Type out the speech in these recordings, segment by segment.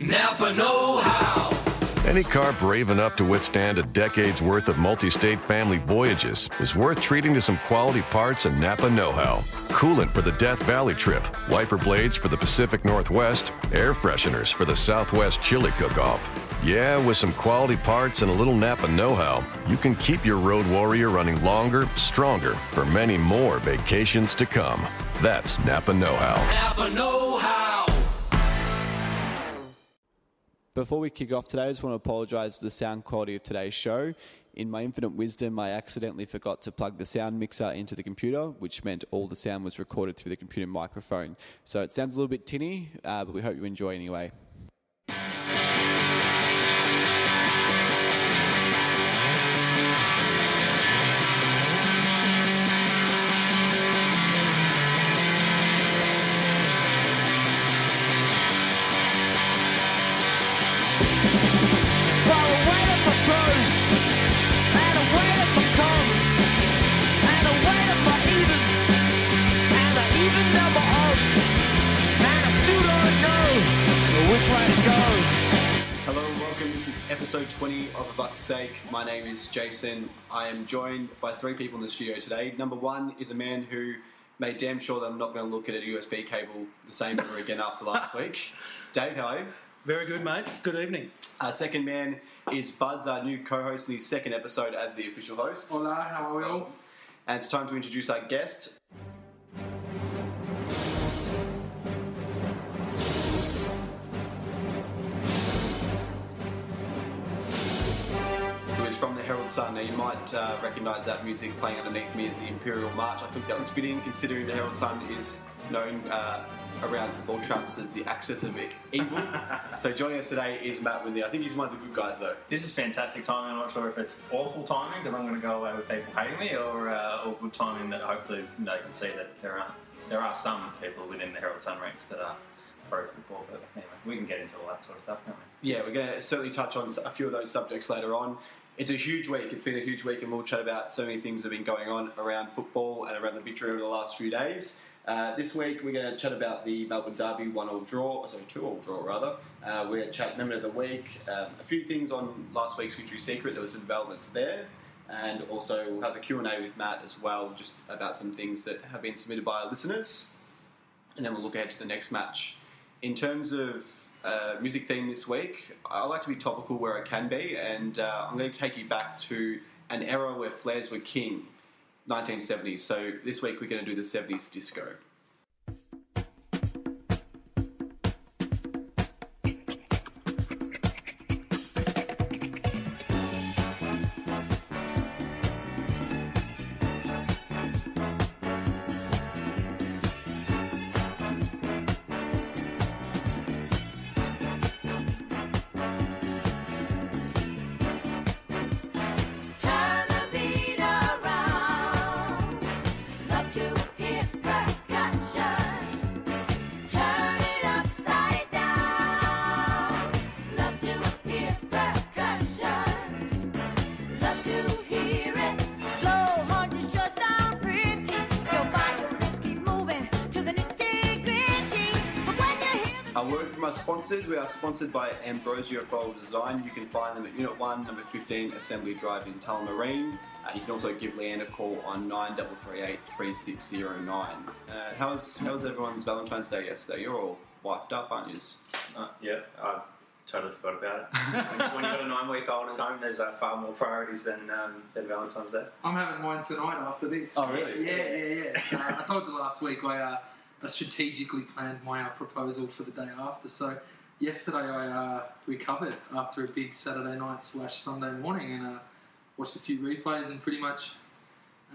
Napa Know How. Any car brave enough to withstand a decade's worth of multi state family voyages is worth treating to some quality parts and Napa know how. Coolant for the Death Valley trip, wiper blades for the Pacific Northwest, air fresheners for the Southwest chili cook off. Yeah, with some quality parts and a little Napa know how, you can keep your Road Warrior running longer, stronger for many more vacations to come. That's Napa know how. Napa Know How. Before we kick off today, I just want to apologise for the sound quality of today's show. In my infinite wisdom, I accidentally forgot to plug the sound mixer into the computer, which meant all the sound was recorded through the computer microphone. So it sounds a little bit tinny, uh, but we hope you enjoy anyway. Hello and welcome. This is episode 20 of A Buck's Sake. My name is Jason. I am joined by three people in the studio today. Number one is a man who made damn sure that I'm not going to look at a USB cable the same ever again after last week. Dave, how are you? Very good, mate. Good evening. Our second man is Buds, our new co-host in his second episode as the official host. Hola, how are we all? And it's time to introduce our guest. Who is from the Herald Sun. Now you might uh, recognise that music playing underneath me as the Imperial March. I think that was fitting considering the Herald Sun is known uh, around football trumps as the axis of evil. so joining us today is Matt Windley. I think he's one of the good guys though. This is fantastic timing. I'm not sure if it's awful timing because I'm going to go away with people hating me, or uh, or good timing that hopefully they can see that there are there are some people within the Herald Sun ranks that are pro football. But anyway, we can get into all that sort of stuff, can't we? Yeah, we're going to certainly touch on a few of those subjects later on. It's a huge week. It's been a huge week, and we'll chat about so many things that have been going on around football and around the victory over the last few days. Uh, this week, we're going to chat about the Melbourne Derby one-all draw, sorry, two-all draw rather. Uh, we're going to chat Memory of the Week, um, a few things on last week's Victory Secret. There were some developments there, and also we'll have a Q&A with Matt as well, just about some things that have been submitted by our listeners, and then we'll look ahead to the next match. In terms of uh, music theme this week, I like to be topical where I can be, and uh, I'm going to take you back to an era where flares were king, 1970s. So this week we're going to do the 70s disco. Sponsored by Ambrosio Floral Design. You can find them at Unit 1, number 15, Assembly Drive in Tullamarine. Uh, you can also give Leanne a call on 9338 3609. Uh, how was, how was everyone's Valentine's Day yesterday? You're all wifed up, aren't you? Uh, yeah, I totally forgot about it. when you've got a nine-week-old at home, there's uh, far more priorities than um, than Valentine's Day. I'm having mine tonight after this. Oh, really? Yeah, yeah, yeah. Uh, I told you last week I, uh, I strategically planned my uh, proposal for the day after. So yesterday I uh, recovered after a big Saturday night slash Sunday morning and uh, watched a few replays and pretty much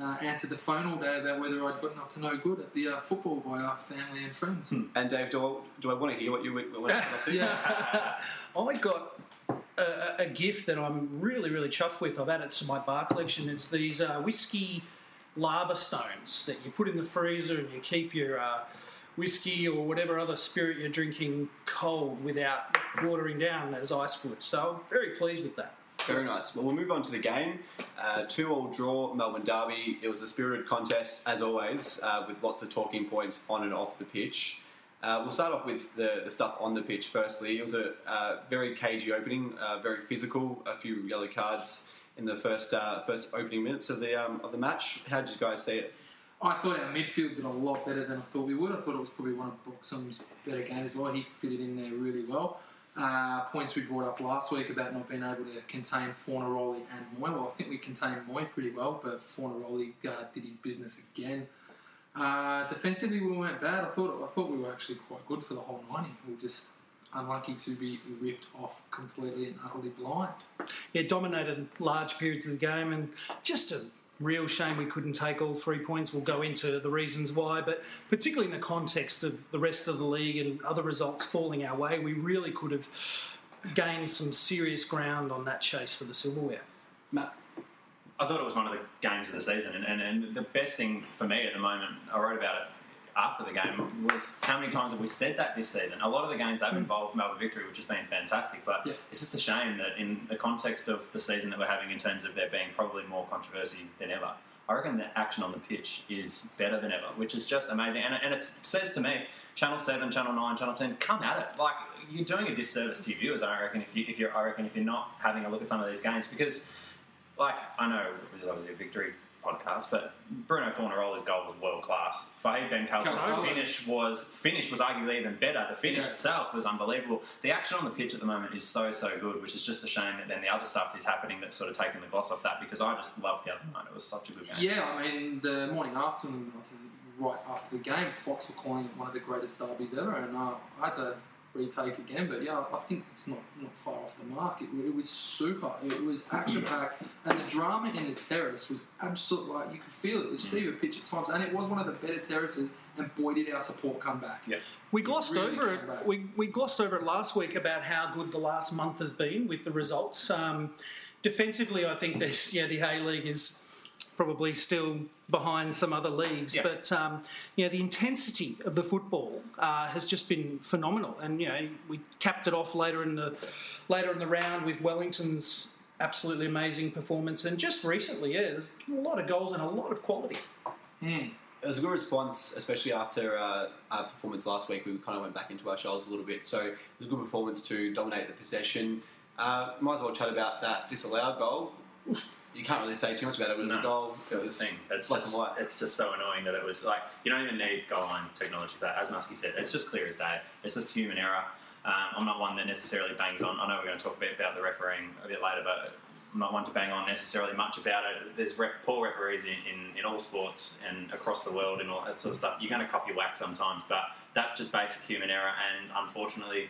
uh, answered the phone all day about whether I'd gotten up to no good at the uh, football by our family and friends. And Dave, do I, do I want to hear what you what you've up to? Yeah. I got a, a- a gift that I'm really, really chuffed with. I've added to my bar collection. It's these uh, whiskey lava stones that you put in the freezer and you keep your uh, whiskey or whatever other spirit you're drinking cold without watering down as ice would. So very pleased with that. Very nice. Well, we'll move on to the game. Uh, two all draw, Melbourne Derby. It was a spirited contest, as always, uh, with lots of talking points on and off the pitch. Uh, we'll start off with the, the stuff on the pitch. Firstly, it was a uh, very cagey opening, uh, very physical. A few yellow cards in the first uh, first opening minutes of the um, of the match. How did you guys see it? I thought our midfield did a lot better than I thought we would. I thought it was probably one of Broxham's better games as well. He fitted in there really well. Uh, points we brought up last week about not being able to contain Fornaroli and Mooy. Well, I think we contained Mooy pretty well, but Fornaroli uh, did his business again. Uh, defensively, we weren't bad. I thought I thought we were actually quite good for the whole ninety. We were just unlucky to be ripped off completely and utterly blind. Yeah, dominated large periods of the game, and just a real shame we couldn't take all three points. We'll go into the reasons why, but particularly in the context of the rest of the league and other results falling our way, we really could have gained some serious ground on that chase for the silverware. Matt, I thought it was one of the games of the season, and, and, and the best thing for me at the moment, I wrote about it after the game, was how many times have we said that this season? A lot of the games have hmm. involved Melbourne victory, which has been fantastic, but Yeah. it's just a shame that in the context of the season that we're having, in terms of there being probably more controversy than ever, I reckon the action on the pitch is better than ever, which is just amazing. And, and it says to me, Channel Seven, Channel Nine, Channel Ten, come at it. Like you're doing a disservice to your viewers. I reckon if you if you're I reckon if you're not having a look at some of these games because like I know this is obviously a victory podcast, but Bruno Fornaroli's goal was world class. Fahid Ben Khalfa's. finish was finish was arguably even better. The finish Yeah. itself was unbelievable. The action on the pitch at the moment is so so good, which is just a shame that then the other stuff is happening that's sort of taking the gloss off that because I just loved the other night. It was such a good game. Yeah, I mean, the morning after, I think right after the game, Fox were calling it one of the greatest derbies ever, and uh, I had to retake again. But yeah, I think it's not, not far off the mark. It, it was super. It was action packed, and the drama in the terrace was absolute. Like you could feel it. It was fever pitch at times, and it was one of the better terraces. And boy, did our support come back. Yeah. We glossed really over came back. it. We, we glossed over it last week about how good the last month has been with the results. Um, defensively, I think there's yeah the A League is probably still behind some other leagues, Yeah. but um, you know the intensity of the football uh, has just been phenomenal. And you know we capped it off later in the later in the round with Wellington's absolutely amazing performance, and just recently, yeah, there's been a lot of goals and a lot of quality. it was a good response, especially after uh, our performance last week. We kind of went back into our shells a little bit, so it was a good performance to dominate the possession. Uh, might as well chat about that disallowed goal. You can't really say too much about it. It was No. a goal. It was thing. It's black just, and white. it's just so annoying that it was like you don't even need goal line technology for that. As Muskie said, it's just clear as day. It's just human error. Um, I'm not one that necessarily bangs on. I know we're going to talk a bit about the refereeing a bit later, but I'm not one to bang on necessarily much about it. There's rep, poor referees in, in, in all sports and across the world and all that sort of stuff. You're going to cop your whack sometimes, but that's just basic human error, and unfortunately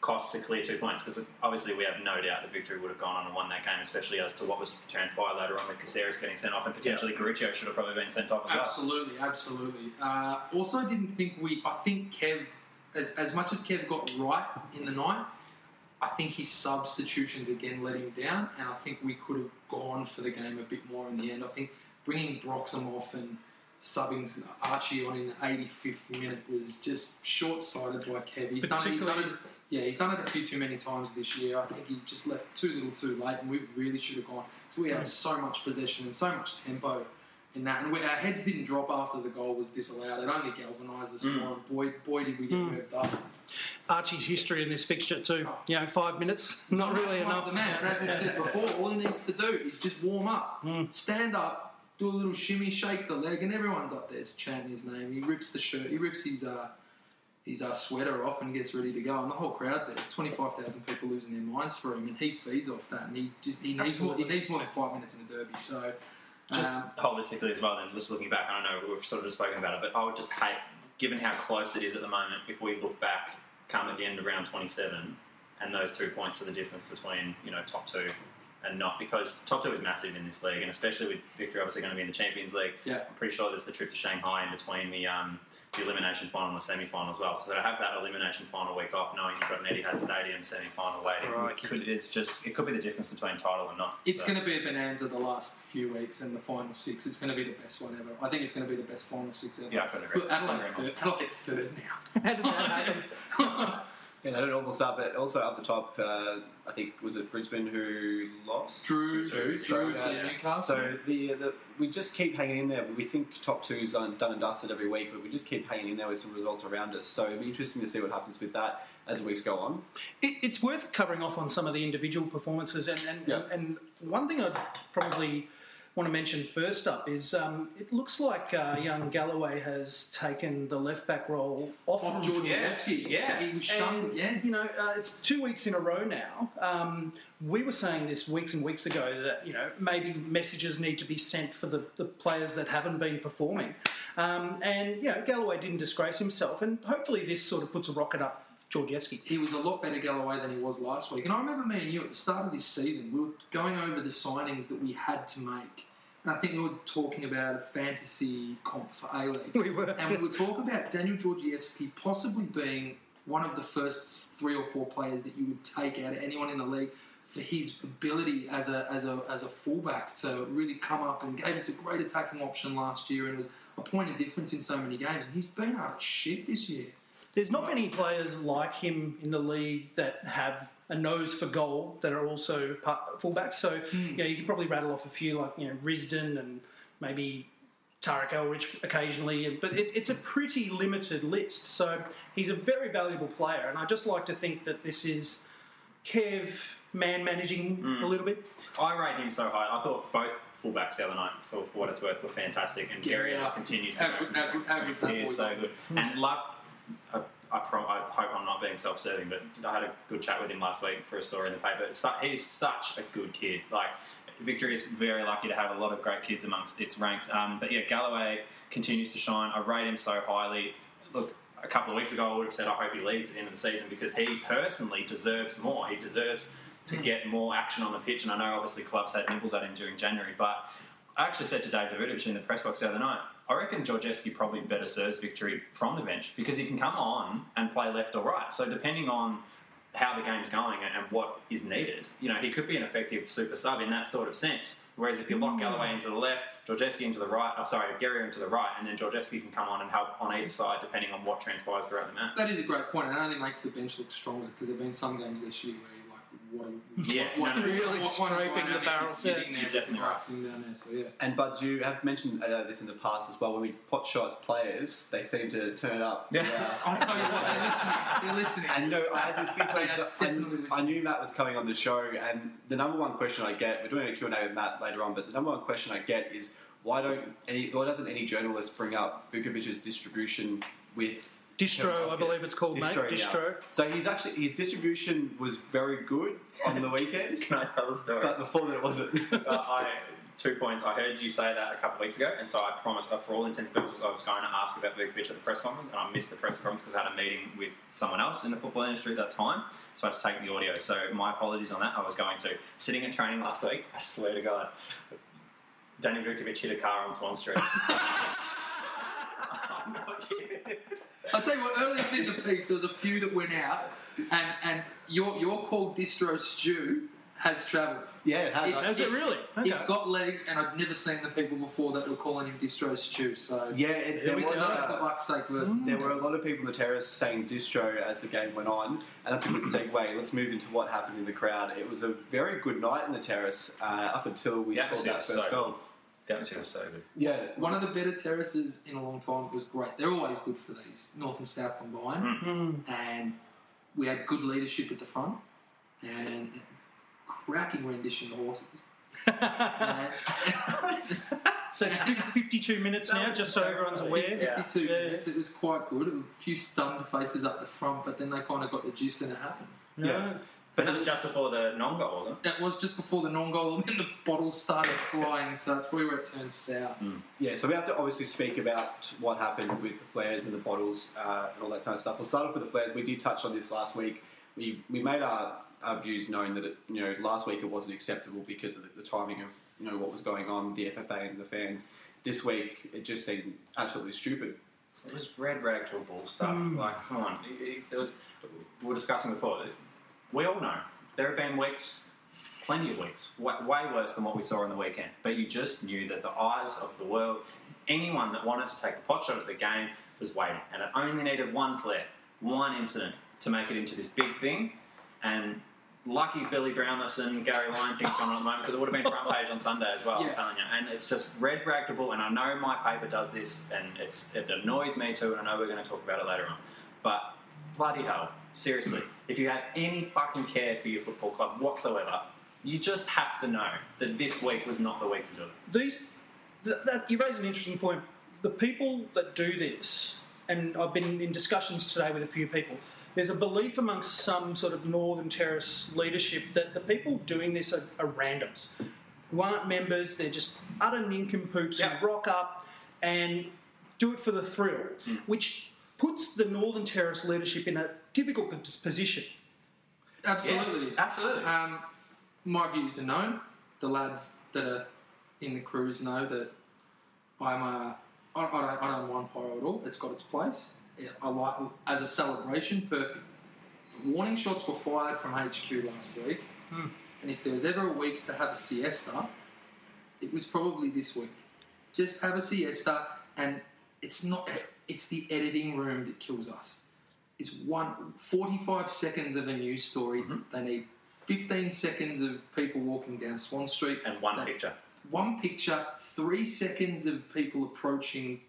costs a clear two points because obviously we have no doubt that victory would have gone on and won that game, especially as to what was transpired later on with Caceres getting sent off and potentially Garuccio should have probably been sent off as well. Absolutely, absolutely. Uh, also, didn't think we. I think Kev, as, as much as Kev got right in the night, I think his substitutions again let him down, and I think we could have gone for the game a bit more in the end. I think bringing Broxham off and subbing Archie on in the 85th minute was just short-sighted by Kev. He's done, he's done Particularly- it. Yeah, he's done it a few too many times this year. I think he just left too little too late, and we really should have gone. So we had so much possession and so much tempo in that, and we, our heads didn't drop after the goal was disallowed. It only galvanised us more, and boy, boy, did we get mm. moved up. Archie's history in this fixture too. Oh. You know, five minutes, not really enough. The man, and as we've said before, all he needs to do is just warm up, mm. stand up, do a little shimmy, shake the leg, and everyone's up there chanting his name. He rips the shirt, he rips his uh, his uh, sweater off and gets ready to go, and the whole crowd's there. There's 25,000 people losing their minds for him, and he feeds off that, and he just he needs more, he needs more than five minutes in the derby. So. Just um, holistically as well, then just looking back, I don't know, we've sort of just spoken about it, but I would just hate, given how close it is at the moment, if we look back, come at the end of round 27, and those two points are the difference between, you know, top two and not, because top two is massive in this league, and especially with Victory obviously going to be in the Champions League. Yeah. I'm pretty sure there's the trip to Shanghai in between the um, the elimination final and the semi final as well. So to have that elimination final week off, knowing you've got an Etihad Stadium semi final waiting, Right. it could, it's just it could be the difference between title and not. It's So- going to be a bonanza the last few weeks and the final six. It's going to be the best one ever. I think it's going to be the best final six ever. Yeah, I couldn't agree. Look, Adelaide third, Adelaide third now. How did that happen? Yeah, they had an awful start, but also up the top, uh, I think was it Brisbane who lost. Drew, Two, Drew, so, to uh, Newcastle. So the, the we just keep hanging in there. We think top two's done, done and dusted every week, but we just keep hanging in there with some results around us. So it'll be interesting to see what happens with that as the weeks go on. It, it's worth covering off on some of the individual performances, and and, Yeah. and one thing I'd probably want to mention first up is um, it looks like uh, young Galloway has taken the left back role off, Off from Georgievski. yeah. He was shunned. Yeah. you know, uh, it's two weeks in a row now. Um, we were saying this weeks and weeks ago that, you know, maybe messages need to be sent for the, the players that haven't been performing. Um, and, you know, Galloway didn't disgrace himself, and hopefully this sort of puts a rocket up Georgievski. he was a lot better Galloway than he was last week. And I remember me and you at the start of this season, we were going over the signings that we had to make. And I think we were talking about a fantasy comp for A League. We were. And we were talking about Daniel Georgievski possibly being one of the first three or four players that you would take out of anyone in the league for his ability as a, as a, as a fullback to really come up and gave us a great attacking option last year and was a point of difference in so many games. And he's been out of shit this year. There's not many players like him in the league that have a nose for goal that are also part, fullbacks. So hmm. you know you can probably rattle off a few like you know Risdon and maybe Tarek Elrich occasionally, but it, it's a pretty limited list. So he's a very valuable player, and I just like to think that this is Kev man managing hmm. a little bit. I rate him so high. I thought both fullbacks the other night, for, for what it's worth, were fantastic, and Gary Yeah. just continues to How go good- how good- how good's that He so good, and loved. I, I, pro- I hope I'm not being self-serving, but I had a good chat with him last week for a story in the paper. Su- He's such a good kid. Like Victory is very lucky to have a lot of great kids amongst its ranks. Um, but yeah, Galloway continues to shine. I rate him so highly. Look, a couple of weeks ago, I would have said I hope he leaves at the end of the season because he personally deserves more. He deserves to get more action on the pitch. And I know obviously clubs had nibbles at him during January, but I actually said to Dave Davutovic in the press box the other night, I reckon Georgievski probably better serves victory from the bench because he can come on and play left or right. So depending on how the game's going and, what is needed, you know, he could be an effective super sub in that sort of sense. Whereas if you lock hmm. Galloway into the left, Georgievski into the right, oh, sorry, Gary into the right, and then Georgievski can come on and help on either side depending on what transpires throughout the match. That is a great point, and it only makes the bench look stronger because there have been some games this year where you're what? Yeah, what, no, no, Really what, what a scraping the barrel. Sitting there, definitely right. sitting down there. So yeah. And Buds, you have mentioned uh, this in the past as well. When we pot shot players, they seem to turn up. Yeah. I'll tell you what, they're listening. They're listening. And no, I had this big They plans. I, I knew Matt was coming on the show, and the number one question I get, we're doing a Q&A with Matt later on, but the number one question I get is why don't any, why doesn't any journalist bring up Vukovic's distribution with Distro, I believe it's called, mate. yeah. Distro. So he's actually his distribution was very good on the weekend, Can I tell the story? but before that it wasn't. uh, I two points. I heard you say that a couple of weeks ago, and so I promised, uh, for all intents and purposes, I was going to ask about Vukovic at the press conference, and I missed the press conference because I had a meeting with someone else in the football industry at that time, so I had to take the audio. So my apologies on that. I was going to sitting at training last week. I swear to God, Danny Vukovic hit a car on Swan Street. I'm not kidding. I'll tell you what, earlier in the piece, there was a few that went out, and, and your, your called Distro Stew has travelled. yeah, it has. Is it really? Okay. It's got legs, and I've never seen the people before that were calling him Distro Stew. So yeah, it, There there was. go. for Uh, fuck's sake, versus There were a lot of people in the terrace saying distro as the game went on, and that's a good segue. Let's move into what happened in the crowd. It was a very good night in the terrace uh, up until we The scored that first so goal. The atmosphere was so good. Yeah, One of the better terraces in a long time. Was great. They're always good for these, North and South combined. Hmm. And we had good leadership at the front and cracking rendition of horses. And- So it's 52 minutes now, just so everyone's aware. Yeah. 52 Yeah. minutes, it was quite good. It was a few stunned faces up the front, but then they kind of got the juice and it happened. yeah. But that was just before the non-goal, wasn't it? That was just before the non-goal, and then the bottles started flying, so that's probably where it turned sour. Yeah, so we have to obviously speak about what happened with the flares and the bottles uh, and all that kind of stuff. We'll start off with the flares. We did touch on this last week. We, we made our, our views known that it, you know last week it wasn't acceptable because of the, the timing of you know what was going on with the FFA and the fans. This week it just seemed absolutely stupid. It was red rag to a bull stuff. Like, come on. It- it- There was. We were discussing before. We all know there have been weeks, plenty of weeks, way, way worse than what we saw on the weekend. But you just knew that the eyes of the world, anyone that wanted to take a pot shot at the game, was waiting, and it only needed one flare, one incident to make it into this big thing. And lucky Billy Brownless and Gary Lyon things going on at the moment because it would have been front page on Sunday as well. Yeah. I'm telling you, and it's just red raggable. And I know my paper does this, and it's it annoys me too. And I know we're going to talk about it later on, but bloody hell, seriously, if you have any fucking care for your football club whatsoever, you just have to know that this week was not the week to do it. these th- that, you raise an interesting point. The people that do this, and I've been in discussions today with a few people. There's a belief amongst some sort of Northern Terrace leadership that the people doing this are, are randoms, who aren't members. They're just utter nincompoops Yep. who rock up and do it for the thrill, hmm. which puts the Northern Terrace leadership in a difficult position. Absolutely. Yes, absolutely. Um, my views are known. The lads that are in the crews know that I'm a. I, I don't, I don't mind pyro at all. It's got its place. Yeah, I like as a celebration. Perfect. Warning shots were fired from HQ last week, and if there was ever a week to have a siesta, it was probably this week. Just have a siesta, and it's not. It's the editing room that kills us. It's one 45 seconds of a news story. Mm-hmm. They need 15 seconds of people walking down Swan Street and one They- picture. one picture, three seconds of people approaching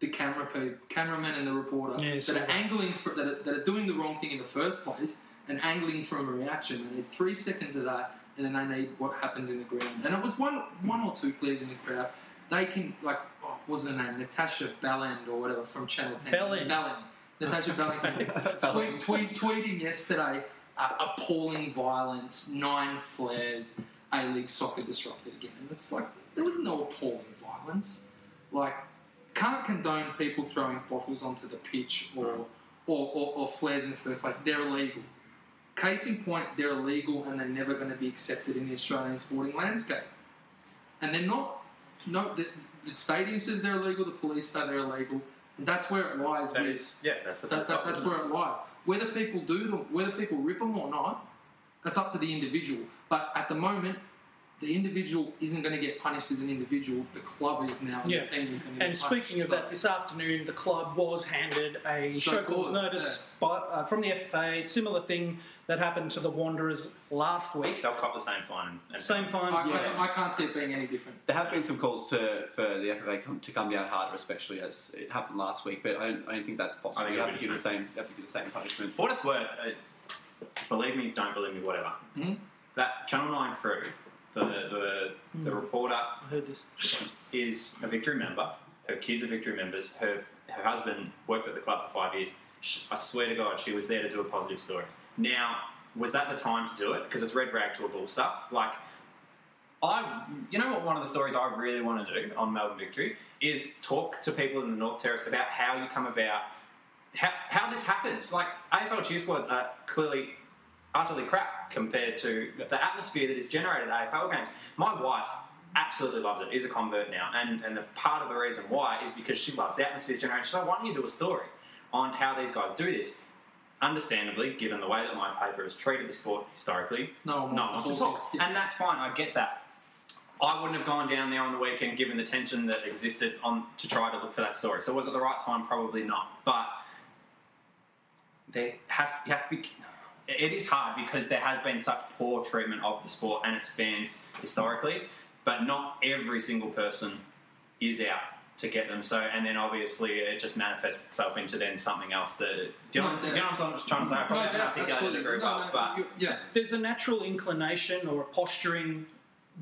the camera, pe- cameraman and the reporter Yeah, that so- are angling for, that, are, that are doing the wrong thing in the first place and angling from a reaction. They need three seconds of that, and then they need what happens in the ground. And it was one, one or two clears in the crowd. They can like, what was her name? Natasha Belland or whatever from Channel Ten. Belland. Belland. Natasha Belland. tweet, tweet, tweeting yesterday. Uh, appalling violence, nine flares, A League soccer disrupted again. And it's like, there was no appalling violence. Like, can't condone people throwing bottles onto the pitch or, or, or, or flares in the first place. They're illegal. Case in point, they're illegal and they're never going to be accepted in the Australian sporting landscape. And they're not. No, the, the stadium says they're illegal. The police say they're illegal, and that's where it lies. That with, is, yeah, that's the that, that, that's where it lies. Whether people do them, whether people rip them or not, that's up to the individual. But at the moment, the individual isn't going to get punished as an individual. The club is now. and Yeah. The team is going to And get speaking punished. of So- that, this afternoon the club was handed a Show show cause cause, notice by, uh, from the FFA. Similar thing that happened to the Wanderers last week. They'll cop the same fine. And Same fine. I, Yeah. I, I can't see it being any different. There have been some calls to for the FFA come, to come down harder, especially as it happened last week. But I don't, I don't think that's possible. You have to give the the same. You have to give the same punishment. For what it's worth, uh, believe me, don't believe me, whatever. Mhm. That Channel 9 crew, the, the, the Hmm. reporter I heard this. is a Victory member. Her kids are Victory members. Her, her husband worked at the club for five years. Sh I swear to God, she was there to do a positive story. Now, was that the time to do it? Because it's red rag to a bull stuff. Like, I, you know what? One of the stories I really want to do on Melbourne Victory is talk to people in the North Terrace about how you come about, how, how this happens. Like AFL cheer squads are clearly utterly crap compared to the atmosphere that is generated at AFL games. My wife absolutely loves it. Is a convert now, and and the part of the reason why is because she loves the atmosphere generated. So why don't you do a story on how these guys do this? Understandably, given the way that my paper has treated the sport historically, No one no one wants to talk. Yeah. and that's fine. I get that. I wouldn't have gone down there on the weekend given the tension that existed on to try to look for that story. So was it the right time? Probably not. But there has you have to be. It is hard because there has been such poor treatment of the sport and its fans historically, but not every single person is out to get them. So, and then obviously it just manifests itself into then something else. That do you know, No, what I'm- do you know what I'm trying to say? I probably haven't articulated it absolutely. very No, well, no, but you- yeah. There's a natural inclination or a posturing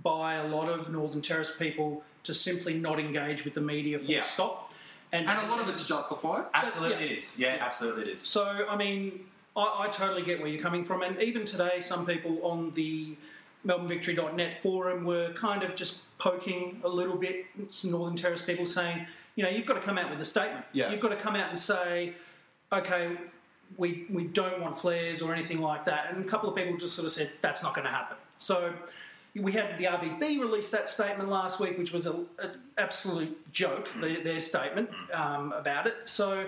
by a lot of Northern Terrace people to simply not engage with the media full Yeah. stop. And, And a lot of it's justified. absolutely yeah. it is. Yeah, absolutely it is. So, I mean, I, I totally get where you're coming from. And even today, some people on the MelbourneVictory.net forum were kind of just poking a little bit, some Northern Terrace people saying, you know, you've got to come out with a statement. Yeah. You've got to come out and say, okay, we, we don't want flares or anything like that. And a couple of people just sort of said, that's not going to happen. So we had the RBB release that statement last week, which was an absolute joke, their, their statement um, about it. So,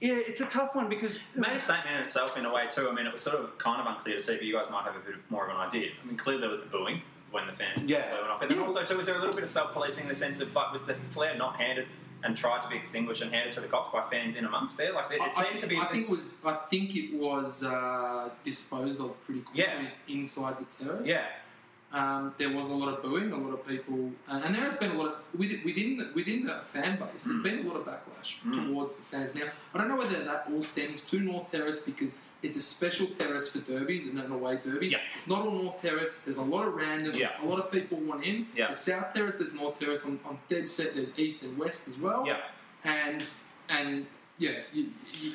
yeah, it's a tough one because It made a statement in itself in a way too. I mean, it was sort of kind of unclear to see, but you guys might have a bit more of an idea. I mean, clearly there was the booing when the fan Yeah. flare went up, and then also too was there a little bit of self-policing in the sense of like was the flare not handed and tried to be extinguished and handed to the cops by fans in amongst there. Like it, it I seemed to be. I think it was. I think it was uh, disposed of pretty quickly Yeah. inside the terrace. yeah, Um, there was a lot of booing, a lot of people, and, and there has been a lot of within within the, within the fan base. There's been a lot of backlash Mm. towards the fans. Now, I don't know whether that all stems to North Terrace because it's a special terrace for derbies and an away derby. Yeah. It's not all North Terrace. There's a lot of randoms. Yeah. A lot of people want in. Yeah. There's South Terrace. There's North Terrace. On, on dead set, there's East and West as well. yeah. And and yeah, you,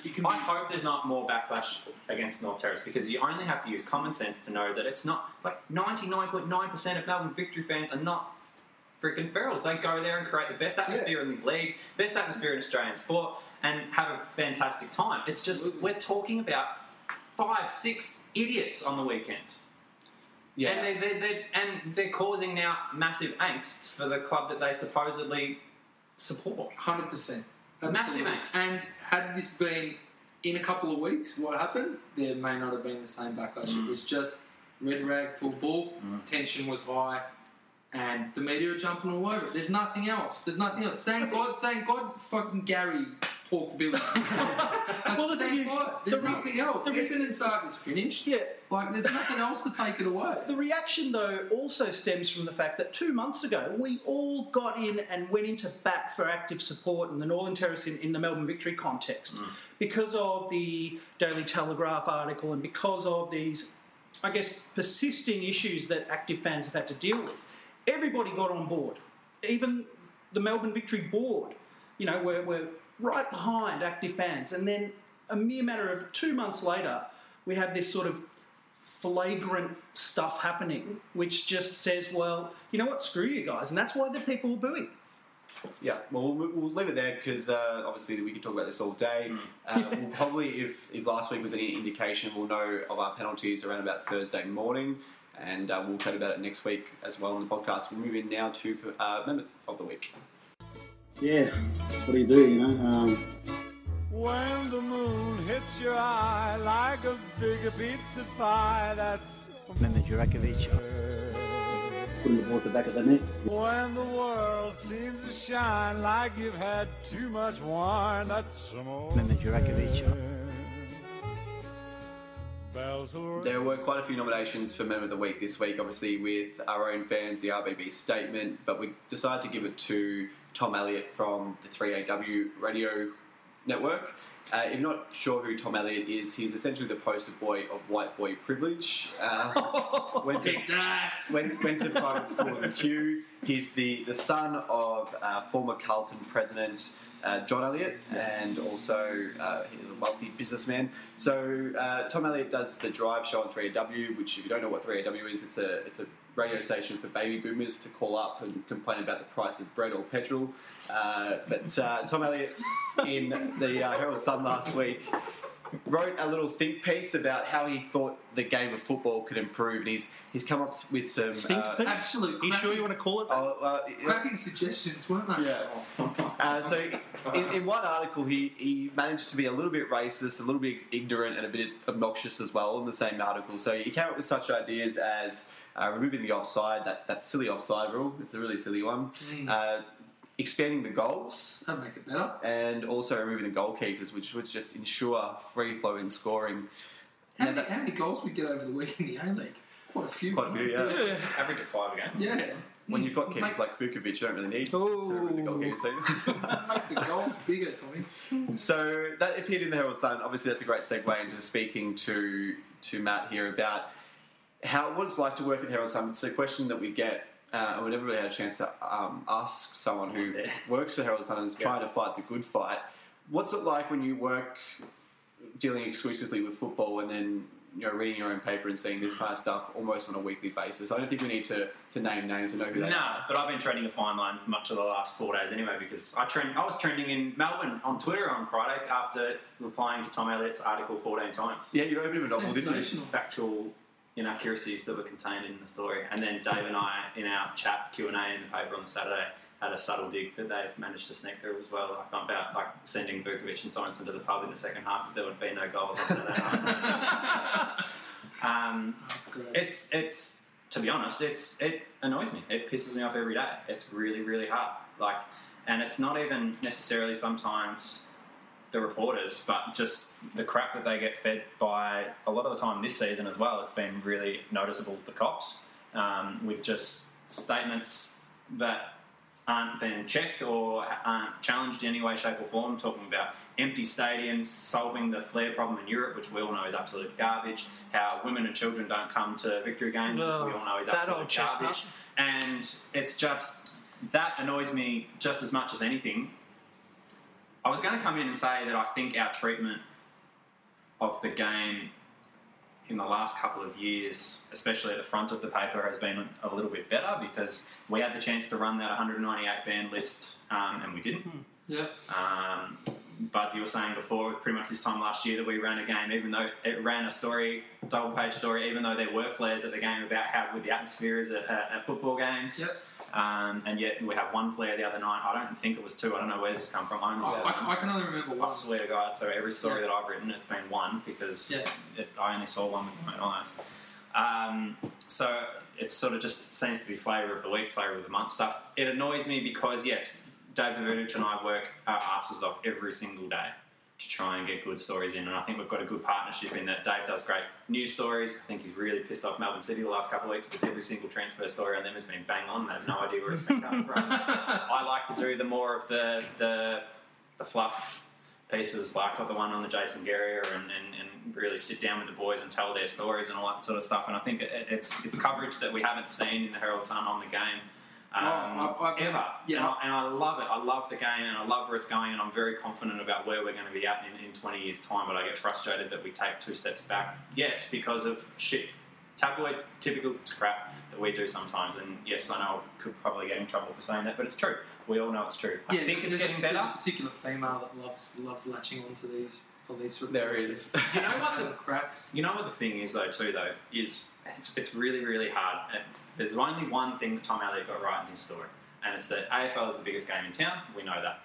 you, can. I be... hope there's not more backlash against North Terrace because you only have to use common sense to know that it's not like 99.9% of Melbourne Victory fans are not freaking ferals. They go there and create the best atmosphere yeah. in the league, best atmosphere in Australian sport, and have a fantastic time. It's just Absolutely. we're talking about five, six idiots on the weekend. Yeah. And they, they, they, and they're causing now massive angst for the club that they supposedly support. 100%. Absolutely. Maximax. And had this been in a couple of weeks, what happened? There may not have been the same backlash. Mm. It was just red rag football. Mm. Tension was high, and the media are jumping all over it. There's nothing else. There's nothing else. Thank God. Thank God. Fucking Gary Pork Billy. Well, the thing is. There's the re- nothing else. Oh, the re- Essendon saga's finished. Yeah. Like, there's nothing else to take it away. The reaction, though, also stems from the fact that two months ago we all got in and went into bat for active support in the Northern Terrace in, in the Melbourne Victory context mm. because of the Daily Telegraph article and because of these, I guess, persisting issues that active fans have had to deal with. Everybody got on board, even the Melbourne Victory board. You know, we're, we're right behind active fans, and then a mere matter of two months later, we have this sort of flagrant stuff happening, which just says, well, you know what, screw you guys, and that's why the people were booing. Yeah, well, we'll, we'll leave it there because uh, obviously we could talk about this all day. Uh, we'll probably, if, if last week was any indication, we'll know of our penalties around about Thursday morning, and uh, we'll chat about it next week as well on the podcast. We'll move in now to uh, Moment of the Week. Yeah, what do you do, you know? Um, When the moon hits your eye like a big pizza pie, that's Mehmet Durakovic. putting the ball at the back of the net. when the world seems to shine like you've had too much wine. That's some old Mehmet Durakovic. bells will ring. There were quite a few nominations for Member of the Week this week, obviously with our own fans, the RBB statement, but we decided to give it to Tom Elliott from the 3AW radio network. Uh, if you're not sure who Tom Elliott is, he's essentially the poster boy of white boy privilege. Uh, went, to, went, went to private school in Kew. He's the, the son of uh, former Carlton president uh, John Elliott and also uh, he's a wealthy businessman. So uh, Tom Elliott does the Drive show on 3AW, which if you don't know what 3AW is, it's a it's a radio station for baby boomers to call up and complain about the price of bread or petrol. Uh, but uh, Tom Elliott in the uh, Herald Sun last week wrote a little think piece about how he thought the game of football could improve, and he's he's come up with some Think uh, piece? absolute You sure you want to call it that? Oh, well, Cracking suggestions, weren't they? yeah. Uh, so, in, in one article, he, he managed to be a little bit racist, a little bit ignorant, and a bit obnoxious as well in the same article. So, he came up with such ideas as uh, removing the offside, that, that silly offside rule. It's a really silly one. Uh, expanding the goals, That'd make it better. and also removing the goalkeepers, which would just ensure free flowing scoring. How Now many, that- how many goals we get over the week in the A League? Quite a few. Quite a few, yeah. Average of five a game. Yeah. When you've got keepers make, like Vukovic, you don't really need to remove the goalkeepers. do make the goals bigger, Tommy. So that appeared in the Herald Sun. Obviously, that's a great segue into speaking to to Matt here about how what it's like to work at the Herald Sun. It's a question that we get, uh, and we never really had a chance to um, ask someone who there. works for Herald Sun and is Yeah. trying to fight the good fight. What's it like when you work dealing exclusively with football and then you know reading your own paper and seeing this kind of stuff almost on a weekly basis? I don't think we need to, to name names or know who are. but I've been treading a fine line for much of the last four days anyway because I trend, I was trending in Melbourne on Twitter on Friday after replying to Tom Elliott's article 14 times. Yeah, you wrote a bit of a novel, didn't you? Factual inaccuracies that were contained in the story. And then Dave and I, in our chat Q&A in the paper on the Saturday, had a subtle dig that they managed to sneak through as well, like about like sending Vukovic and Sorensen to the pub in the second half if there would be no goals on Saturday night. um, it's it's to be honest, it's it annoys me. It pisses me off every day. It's really really hard. Like and it's not even necessarily sometimes the reporters, but just the crap that they get fed by a lot of the time this season as well. It's been really noticeable. The cops um, with just statements that aren't being checked or aren't challenged in any way, shape, or form. Talking about empty stadiums, solving the flare problem in Europe, which we all know is absolute garbage. How women and children don't come to victory games, which we all know is absolute old chestnut. garbage. And it's just that annoys me just as much as anything. I was going to come in and say that I think our treatment of the game in the last couple of years, especially at the front of the paper, has been a little bit better because we had the chance to run that 198 band list um, and we didn't. Yeah. Um, Buds, you were saying before, pretty much this time last year, that we ran a game, even though it ran a story, double page story, even though there were flares at the game about how good the atmosphere is at, at, at football games. Yep. Um, and yet we have one player the other night. I don't think it was two. I don't know where this has come from. I only I. I, I can only remember I one. swear to God. So every story Yeah. that I've written, it's been one because Yeah. it, I only saw one with my own eyes. Um, so it sort of just seems to be flavour of the week, flavour of the month stuff. It annoys me because yes, Dave Davutovic and I work our asses off every single day to try and get good stories in, and I think we've got a good partnership in that Dave does great news stories. I think he's really pissed off Melbourne City the last couple of weeks because every single transfer story on them has been bang on. They have no idea where it's been coming from. I like to do the more of the the, the fluff pieces, like the one on the Jason Geria, and, and, and really sit down with the boys and tell their stories and all that sort of stuff. And I think it, it's it's coverage that we haven't seen in the Herald Sun on the game. Um, Oh, I've- I've- ever, yeah. and, I, and I love it. I love the game, and I love where it's going, and I'm very confident about where we're going to be at in, in 20 years' time. But I get frustrated that we take two steps back. Yes, because of shit, tabloid, typical crap that we do sometimes. And yes, I know I could probably get in trouble for saying that, but it's true. We all know it's true. I think it's getting better. There's a particular female that loves loves latching onto these police reports. There is. You know what the cracks. You know what the thing is though too though is it's, it's really really hard. And There's only one thing that Tom Elliott got right in his story, and it's that AFL is the biggest game in town. We know that.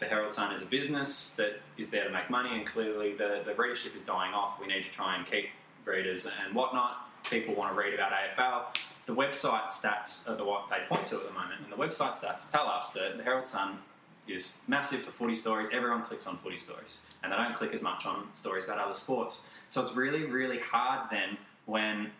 The Herald Sun is a business that is there to make money, and clearly the, the readership is dying off. We need to try and keep readers and whatnot. People want to read about AFL. The website stats are the what they point to at the moment, and the website stats tell us that the Herald Sun is massive for footy stories. Everyone clicks on footy stories, and they don't click as much on stories about other sports. So it's really, really hard then when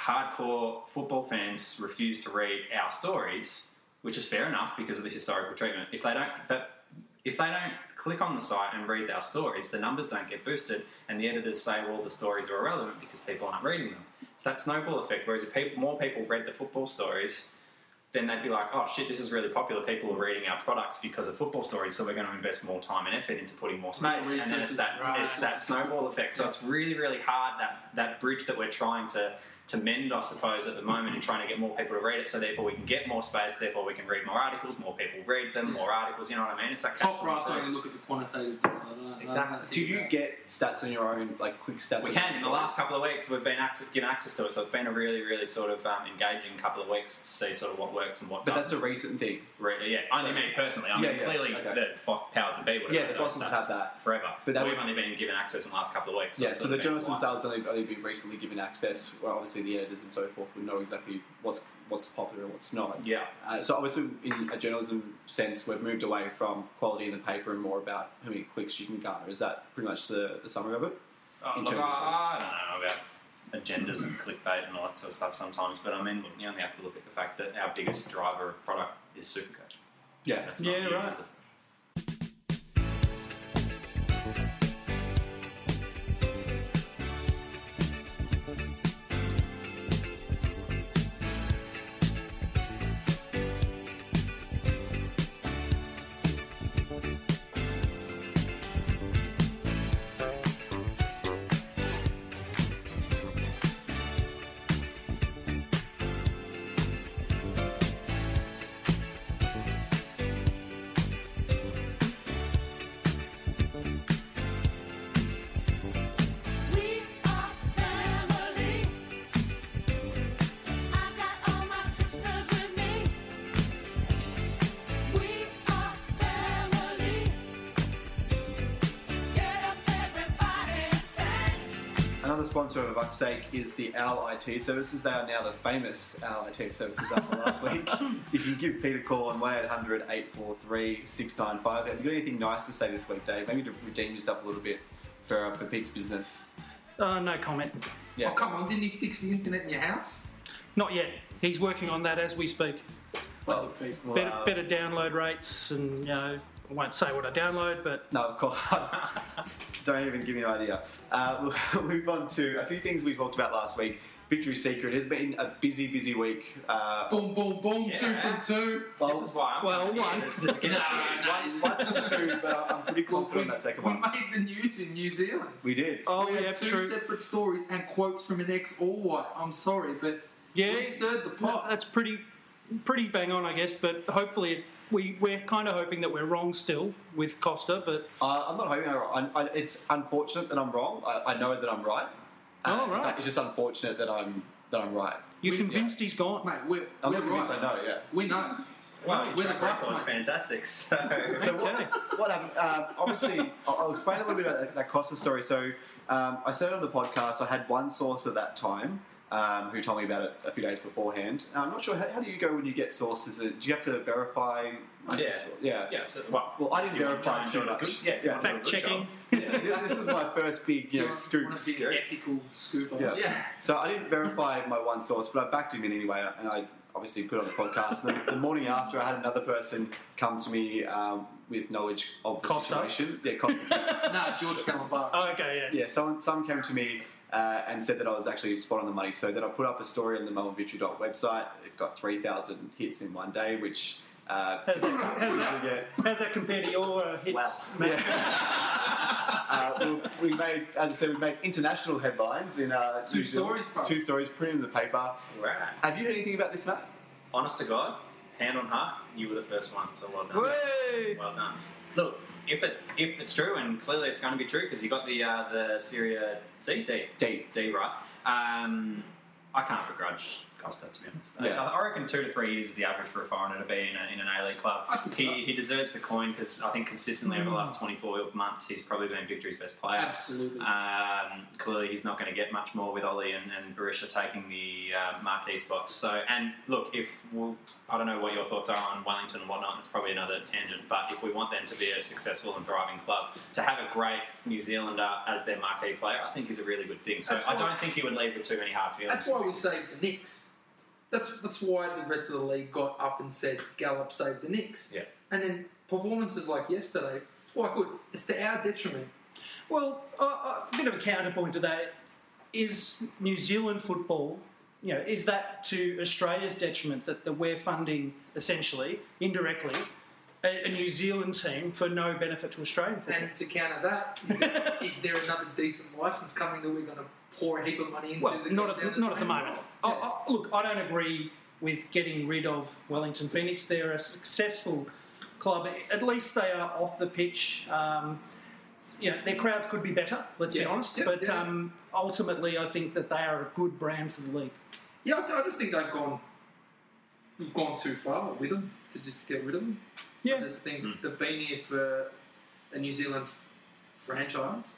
hardcore football fans refuse to read our stories, which is fair enough because of the historical treatment. If they don't, but if they don't click on the site and read our stories, the numbers don't get boosted, and the editors say, well, the stories are irrelevant because people aren't reading them. It's that snowball effect. Whereas if people, more people read the football stories, then they'd be like, oh shit, this is really popular. People are reading our products because of football stories, so we're going to invest more time and effort into putting more space. More and then it's resources, that right. it's that snowball effect. So it's really, really hard that that bridge that we're trying to to mend, I suppose, at the moment, and trying to get more people to read it. So therefore, we can get more space. Therefore, we can read more articles. More people read them. More articles. You know what I mean? It's that Top catch-22. brass only look at the quantitative. data. I don't know- I don't know Exactly. Do you about get stats on your own, like click stats? We can. In the last couple of weeks, we've been access, given access to it, so it's been a really, really sort of um, engaging couple of weeks to see sort of what works and what But doesn't. that's a recent thing. Re- yeah, only me personally. I mean, Yeah, yeah, clearly okay. the bo- powers that be would have Yeah, the those bosses have that. forever. But that we've would- only been given access in the last couple of weeks. Yeah, so the of been journalists themselves only, only been recently given access. Well, obviously the editors and so forth would know exactly what's what's popular and what's not. Yeah. Uh, so obviously, in a journalism sense, we've moved away from quality in the paper and more about how many clicks you can garner. Is that pretty much the, the summary of it? Oh, in look, terms of I, I don't know about agendas and clickbait and all that sort of stuff sometimes, but I mean, look, you only have to look at the fact that our biggest driver of product is Supercoach. Yeah. That's not Yeah, used right. Sponsor of Fuck's Sake is the Owl IT Services. They are now the famous Owl IT Services after last week. If you give Pete a call on 1 800 843 695. Have you got anything nice to say this week, Dave? Maybe to redeem yourself a little bit for, uh, for Pete's business. Uh, no comment. Yeah. Oh, come on, didn't he fix the internet in your house? Not yet. He's working on that as we speak. Well, well, Better, uh, better download rates, and you know, I won't say what I download, but No, of course. Don't even give me an idea. Uh, we'll move on to a few things we talked about last week. Victory Secret has been a busy, busy week. Uh, Boom, boom, boom, two Yeah. from two. This is why I'm Well, one. to get it one, one from two, but I'm pretty Well, confident we, that second we one. We made the news in New Zealand. We did. oh we yeah, had two true. separate stories and quotes from an ex All White. I'm sorry, but Yeah, we stirred the pot. That's pretty, pretty bang on, I guess. But hopefully, we we're kind of hoping that we're wrong still with Kosta. But Uh, I'm not hoping I'm wrong. I, I, it's unfortunate that I'm wrong. I, I know that I'm right. Uh, Oh, it's, right. it's just unfortunate that I'm that I'm right. you're We- convinced he's gone. Mate, we're, I'm we're not convinced right. I know. Yeah. We know. Wow, your We're the track right record's one. fantastic. So, So Okay. what, what happened? Um, obviously, I'll, I'll explain a little bit about that, that Kosta story. So um, I said on the podcast. I had one source at that time um, who told me about it a few days beforehand. Now, I'm not sure how, how do you go when you get sources. Uh, Do you have to verify? yeah, Yeah. yeah. So, well, Well, I didn't if you want to verify too much. good- yeah, Yeah. want to do a Fact checking. job. this, this is my first big, you know, scoop. Want to be an ethical scooper. Yeah. Yeah. So I didn't verify my one source, but I backed him in anyway, and I obviously put on the podcast. The, the morning after, I had another person come to me um, with knowledge of the Kosta? situation. Yeah, Kosta. Nah, George Calabar. Oh, okay, yeah. yeah, someone, someone came to me uh, and said that I was actually spot on the money. So then I put up a story on the melbournevictory website. It got 3,000 hits in one day, which. Uh, How's that, how's, that, yeah. how's that compare to your uh, hits? Wow. Matt? uh, we, we made, as I said, we made international headlines in uh, Two New Zealand. stories, bro. Two stories printed in the paper. Right. Have you heard anything about this, Matt? Honest to God, hand on heart, you were the first one. So well done. Way! Well done. Look, if it if it's true, and clearly it's going to be true because you got the uh, the Serie C D D. D right. Um, I can't begrudge Kosta to be honest. I- Yeah. I, reckon two to three years is the average for a foreigner to be in, a, in an A League club. He, so. he deserves the coin because I think consistently over the last 24 months he's probably been Victory's best player. Absolutely. Um, clearly, he's not going to get much more with Ollie and, and Berisha taking the uh, marquee spots. So, and look, if well, I don't know what your thoughts are on Wellington and whatnot, it's probably another tangent. But if we want them to be a successful and thriving club, to have a great New Zealander as their marquee player, I think is a really good thing. So, That's I don't think he would leave with too many hard feelings. That's why we saved the Nix. That's that's why the rest of the league got up and said Gallop saved the Nix. Yeah. And then performances like yesterday, it's quite good. It's to our detriment. Well, uh, a bit of a counterpoint to that is New Zealand football. You know, is that to Australia's detriment that, that we're funding essentially indirectly a, a New Zealand team for no benefit to Australian football? And to counter that, is there, is there another decent license coming that we're going to pour a heap of money into? well, that not at, down the, not at the moment. Yeah. I, I, look, I don't agree with getting rid of Wellington Phoenix. They're a successful club. At least they are off the pitch. Um, you know, their crowds could be better. Let's be honest. Yeah, but yeah. Um, ultimately, I think that they are a good brand for the league. Yeah, I, I just think they've gone, we've gone too far with them to just get rid of them. Yeah. I just think they've been here for a New Zealand franchise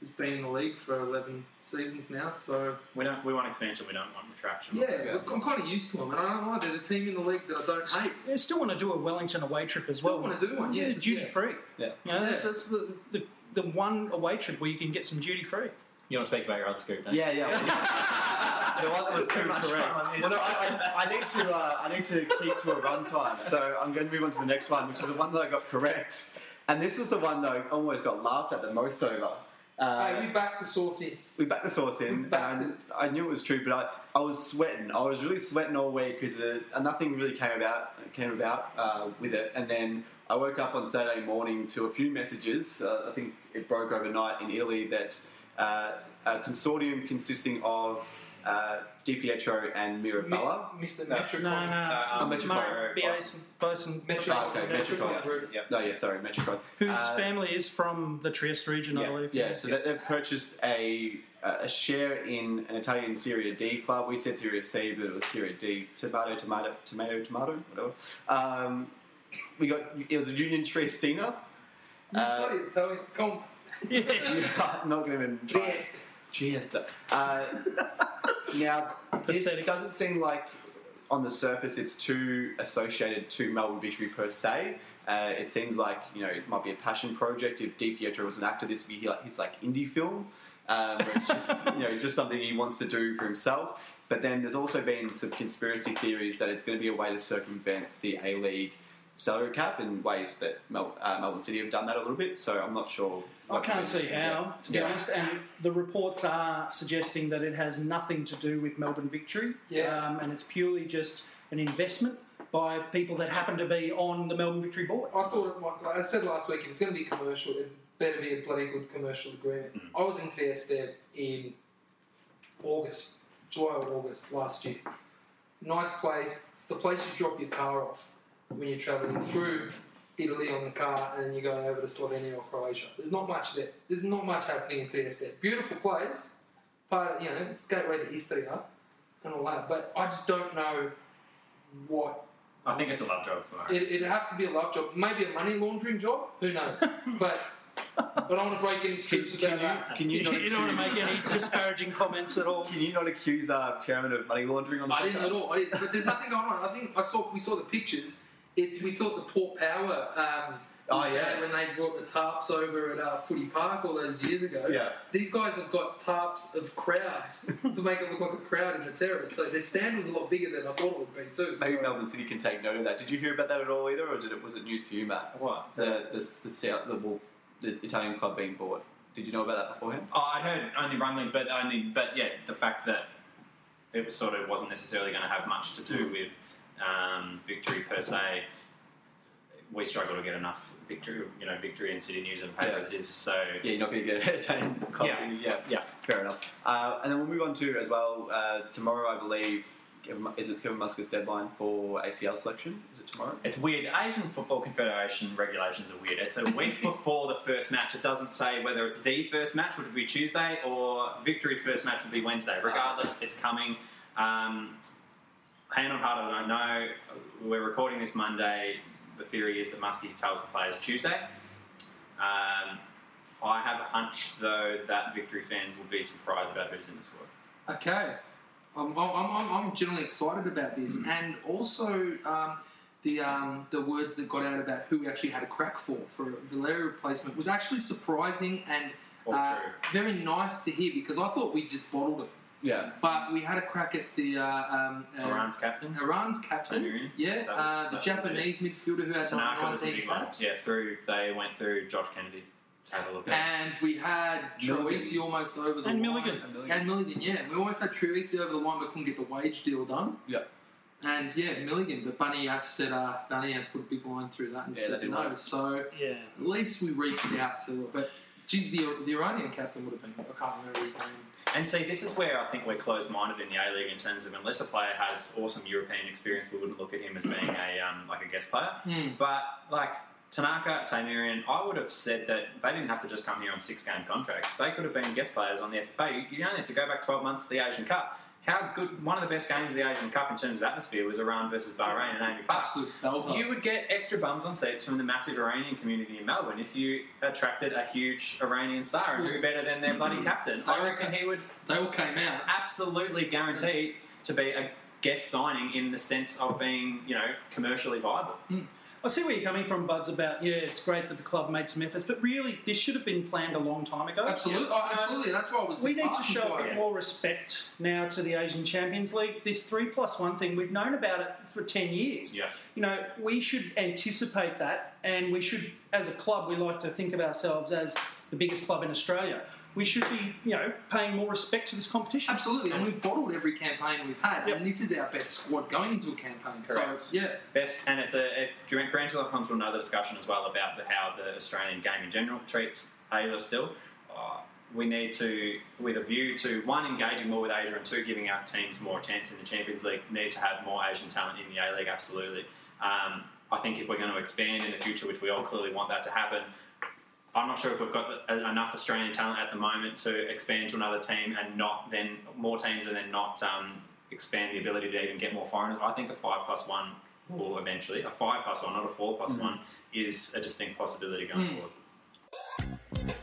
who's been in the league for 11 seasons now. So, we don't. We want expansion. We don't want retraction. yeah, look, I'm kind of used to them. And I don't know, they're the team in the league that I don't hate. They still want to do a Wellington away trip as Still well. wanna do one, yeah, duty yeah. free. Yeah. You know, Yeah. that's the, the the one away trip where you can get some duty free. You want to speak about your other scoop? Don't you? Yeah, yeah. the one that was Too too much correct. time. Well, no, I, I, I need to. Uh, I need to keep to a run time, so I'm going to move on to the next one, which is the one that I got correct. And this is the one that I almost got laughed at the most over. Uh, hey, we backed the sauce in. we backed the source in, and I, I knew it was true, but I, I was sweating. I was really sweating all week because uh, nothing really came about came about uh, with it. And then I woke up on Saturday morning to a few messages. Uh, I think it broke overnight in Italy that uh, a consortium consisting of uh, Di Pietro and Mirabella. Mi- Mr. No. Metricon. No, no. Uh, um. Oh, okay, Metricon. Yep. No, yeah, sorry, Metricon. whose Uh, family is from the Trieste region, I believe. Yeah, so that they've purchased a a share in an Italian Serie D club. We said Serie C, but it was Serie D. Tomato, tomato, tomato, tomato, whatever. Um, we got it was a Union Triestina. You Uh, got it, Tony. Come on. yeah, I'm not going to even try. Cheers. Uh, now, this Pathetic. doesn't seem like on the surface it's too associated to Melbourne Victory per se. Uh, it seems like you know it might be a passion project. If Di Pietro was an actor, this would be like his like indie film. Um, where it's just you know just something he wants to do for himself. But then there's also been some conspiracy theories that it's going to be a way to circumvent the A League salary cap in ways that Mel- uh, Melbourne City have done that a little bit. So I'm not sure. I can't see how, to be Yeah. honest. And the reports are suggesting that it has nothing to do with Melbourne Victory. Yeah. Um, and it's purely just an investment by people that happen to be on the Melbourne Victory board. I thought it might, like I said last week, if it's going to be commercial, it better be a bloody good commercial agreement. I was in Trieste in August, July or August last year. Nice place. It's the place you drop your car off when you're travelling through Italy on the car and then you're going over to Slovenia or Croatia. There's not much there. There's not much happening in Trieste. Beautiful place, part you know, it's gateway to Istria and all that. But I just don't know what I think it's a love job for it, it'd have to be a love job, maybe a money laundering job. Who knows? but I don't want to break any Can, scoops can about you, that. can you not You don't want to make any disparaging comments at all. Can you not accuse our chairman of money laundering on the I didn't at all. I didn't, but there's nothing going on. I think I saw we saw the pictures. It's we thought the Port Power. Um, Oh, yeah. when they brought the tarps over at uh, Footy Park all those years ago. Yeah. These guys have got tarps of crowds to make it look like a crowd in the terrace. So their stand was a lot bigger than I thought it would be too. Maybe so. Melbourne City can take note of that. Did you hear about that at all either, or did it was it news to you, Matt? What? The the the, South, the, well, the Italian club being bought. Did you know about that beforehand? Oh, I'd heard only rumblings, but only, but yeah, the fact that it was sort of wasn't necessarily going to have much to do with um, victory per se. We struggle to get enough victory, you know, victory in city news and papers. Yeah. is. So Yeah, you're not going to get Italian club. Yeah. yeah, yeah, fair enough. Uh, and then we'll move on to as well uh, tomorrow, I believe. Is it Kevin Muscat's deadline for ACL selection? Is it tomorrow? It's weird. Asian Football Confederation regulations are weird. It's a week before the first match. It doesn't say whether it's the first match would it be Tuesday or Victory's first match would be Wednesday. Regardless, it's coming. Um, hand on heart, I don't know. We're recording this Monday. The theory is that Muskie tells the players Tuesday. Um, I have a hunch, though, that Victory fans will be surprised about who's in the squad. Okay. I'm, I'm, I'm, generally excited about this. And also um, the, um, the words that got out about who we actually had a crack for, for Valeria replacement, was actually surprising and uh, very nice to hear because I thought we just bottled it. Yeah. But we had a crack at the uh, um, uh, Iran's captain. Iran's captain. Tamiri. Yeah, That was- uh, the that was Japanese midfielder who had Tanaka was the 19 big one. caps. Yeah, through they went through Josh Kennedy to have a look at. And we had Milligan. Troisi almost over the And line. Milligan. And Milligan. And Milligan, yeah. We almost had Troisi over the line but couldn't get the wage deal done. Yeah. And yeah, Milligan, but Bunny has said uh, Bunny has put a big line through that and Yeah, that said did no. work. So Yeah. at least we reached out to But geez, the, the Iranian captain would have been. I can't remember his name. And see, this is where I think we're closed-minded in the A League in terms of unless a player has awesome European experience, we wouldn't look at him as being a um, like a guest player. Hmm. But like Tanaka, Teymourian, I would have said that they didn't have to just come here on six-game contracts. They could have been guest players on the FFA. You, you only have to go back 12 months to the Asian Cup. How good! One of the best games of the Asian Cup in terms of atmosphere was Iran versus Bahrain and AAMI Park. Absolute belter. You would get extra bums on seats from the massive Iranian community in Melbourne if you attracted a huge Iranian star, and who better than their bloody captain? I reckon ca- he would they all came out. absolutely guaranteed to be a guest signing in the sense of being, you know, commercially viable. Hmm. I see where you're coming from, Buds, about, yeah, it's great that the club made some efforts, but really, this should have been planned a long time ago. Oh, um, absolutely, oh, absolutely. That's why I was. We need to show a bit more respect now to the Asian Champions League. This three plus one thing, we've known about it for 10 years. Yeah. You know, we should anticipate that, and we should, as a club, we like to think of ourselves as the biggest club in Australia. We should be, you know, paying more respect to this competition. Absolutely, and we've bottled every campaign we've had, Yep. and this is our best squad going into a campaign. Correct. So yeah, Best, and it's a it branches off onto another discussion as well about the, how the Australian game in general treats Asia still. Uh, we need to, with a view to one, engaging more with Asia, and two, giving our teams more chance in the Champions League, need to have more Asian talent in the A League, absolutely. Um, I think if we're going to expand in the future, which we all clearly want that to happen, I'm not sure if we've got enough Australian talent at the moment to expand to another team and not then more teams and then not um, expand the ability to even get more foreigners. I think a five plus one will eventually, a five plus one, not a four plus one, is a distinct possibility going Mm. forward.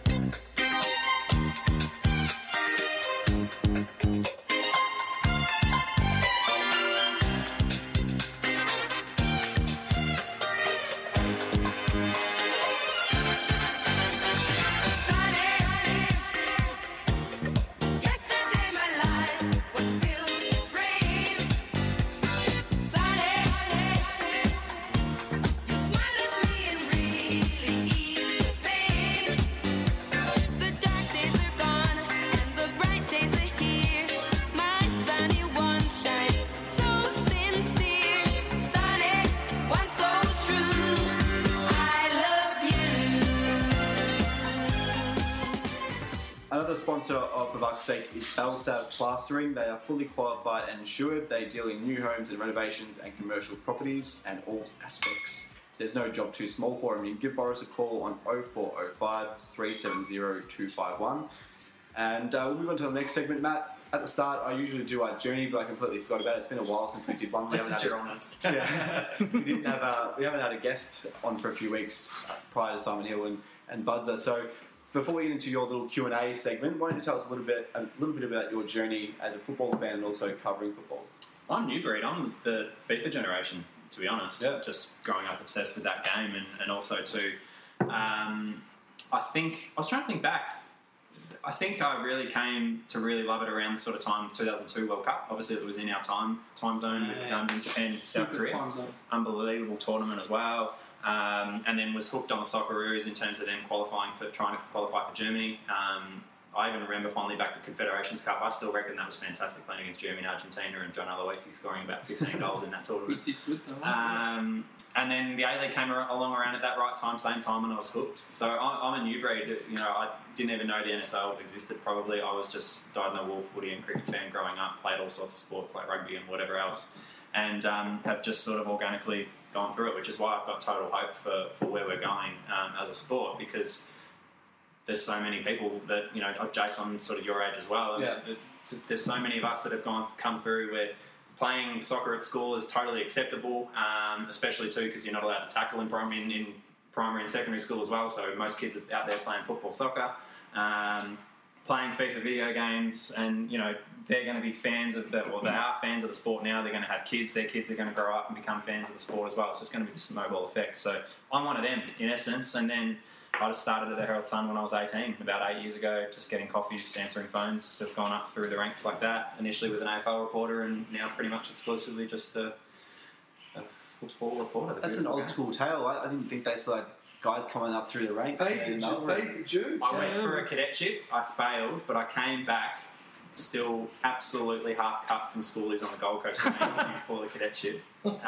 Belsav Plastering. They are fully qualified and insured. They deal in new homes and renovations and commercial properties and all aspects. There's no job too small for them. You can give Boris a call on 0405 370 251. And uh, we'll move on to the next segment, Matt. At the start, I usually do our journey, but I completely forgot about it. It's been a while since we did one. We haven't had a- honest. yeah, we didn't have uh, we haven't had a guest on for a few weeks prior to Simon Hill and, and Budzer. So before we get into your little Q and A segment, why don't you tell us a little bit a little bit about your journey as a football fan and also covering football? I'm new breed. I'm the FIFA generation, to be honest. Yeah. Just growing up obsessed with that game, and, and also too, um, I think I was trying to think back. I think I really came to really love it around the sort of time 2002 World Cup. Obviously, it was in our time time zone with Yeah. um, Japan, South Korea. time zone. Unbelievable tournament as well. Um, and then was hooked on the Socceroos in terms of them qualifying for trying to qualify for Germany. Um, I even remember finally back to Confederations Cup. I still reckon that was fantastic playing against Germany and Argentina, and John Aloisi scoring about 15 goals in that tournament. did good though. Um, and then the A League came along around at that right time, same time, and I was hooked. So I'm, I'm a new breed. You know, I didn't even know the NSL existed. Probably I was just dyed in the wool footy and cricket fan growing up. Played all sorts of sports like rugby and whatever else, and um, have just sort of organically gone through it. Which is why I've got total hope for, for where we're going um, as a sport because there's so many people that you know. Jason, sort of your age as well. Yeah. There's so many of us that have gone come through where playing soccer at school is totally acceptable, um, especially too because you're not allowed to tackle in primary, in, in primary and secondary school as well. So most kids are out there playing football, soccer, um, playing FIFA video games, and you know they're going to be fans of the, or they are fans of the sport now. They're going to have kids. Their kids are going to grow up and become fans of the sport as well. So It's just going to be this snowball effect. So I'm one of them in essence, and then. I just started at the Herald Sun when I was 18, about eight years ago, just getting coffees, answering phones. Have gone up through the ranks like that. Initially with an AFL reporter, and now pretty much exclusively just a, a football reporter. That's an old school tale. I, I didn't think that's like guys coming up through the ranks. Paid the, Ju- Melbourne. paid the dues. I went for a cadetship. I failed, but I came back still absolutely half cut from schoolies on the Gold Coast for an interview for the cadetship. Um,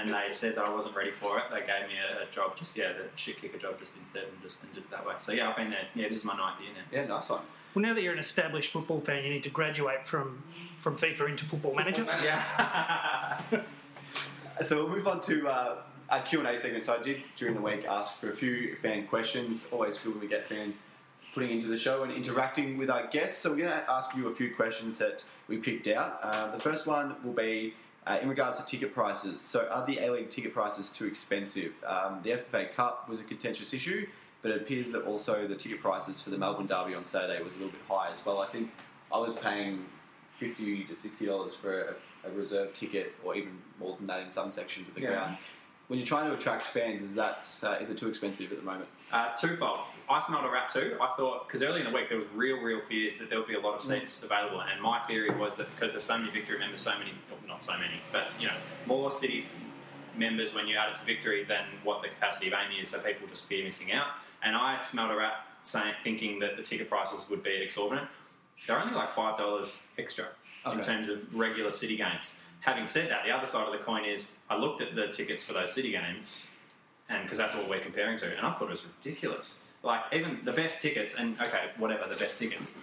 and they said that I wasn't ready for it. They gave me a, a job, just yeah, the shit kicker job, just instead, and just and did it that way. So yeah, I've been there. Yeah, this is my ninth year now. Yeah, nice one. Well, now that you're an established football fan, you need to graduate from from FIFA into Football Manager. Yeah. So we'll move on to uh, our Q and A segment. So I did during the week ask for a few fan questions. Always good when we get fans putting into the show and interacting with our guests. So we're going to ask you a few questions that we picked out. Uh, the first one will be uh, in regards to ticket prices. So are the A League ticket prices too expensive? Um, the FFA Cup was a contentious issue, but it appears that also the ticket prices for the Melbourne Derby on Saturday was a little bit high as well. I think I was paying fifty to sixty dollars for a, a reserve ticket, or even more than that in some sections of the Yeah. ground. When you're trying to attract fans, is that uh, is it too expensive at the moment? Uh, twofold. I smelled a rat too. I thought because early in the week there was real, real fears that there would be a lot of seats available, and my theory was that because there's so many Victory members, so many, well, not so many, but you know, more City members when you add it to Victory than what the capacity of AAMI is, so people just fear missing out. And I smelled a rat saying, thinking that the ticket prices would be exorbitant. They're only like five dollars extra in terms of regular City games. Having said that, the other side of the coin is I looked at the tickets for those City games and because that's what we're comparing to, and I thought it was ridiculous. Like even the best tickets, and okay, whatever the best tickets,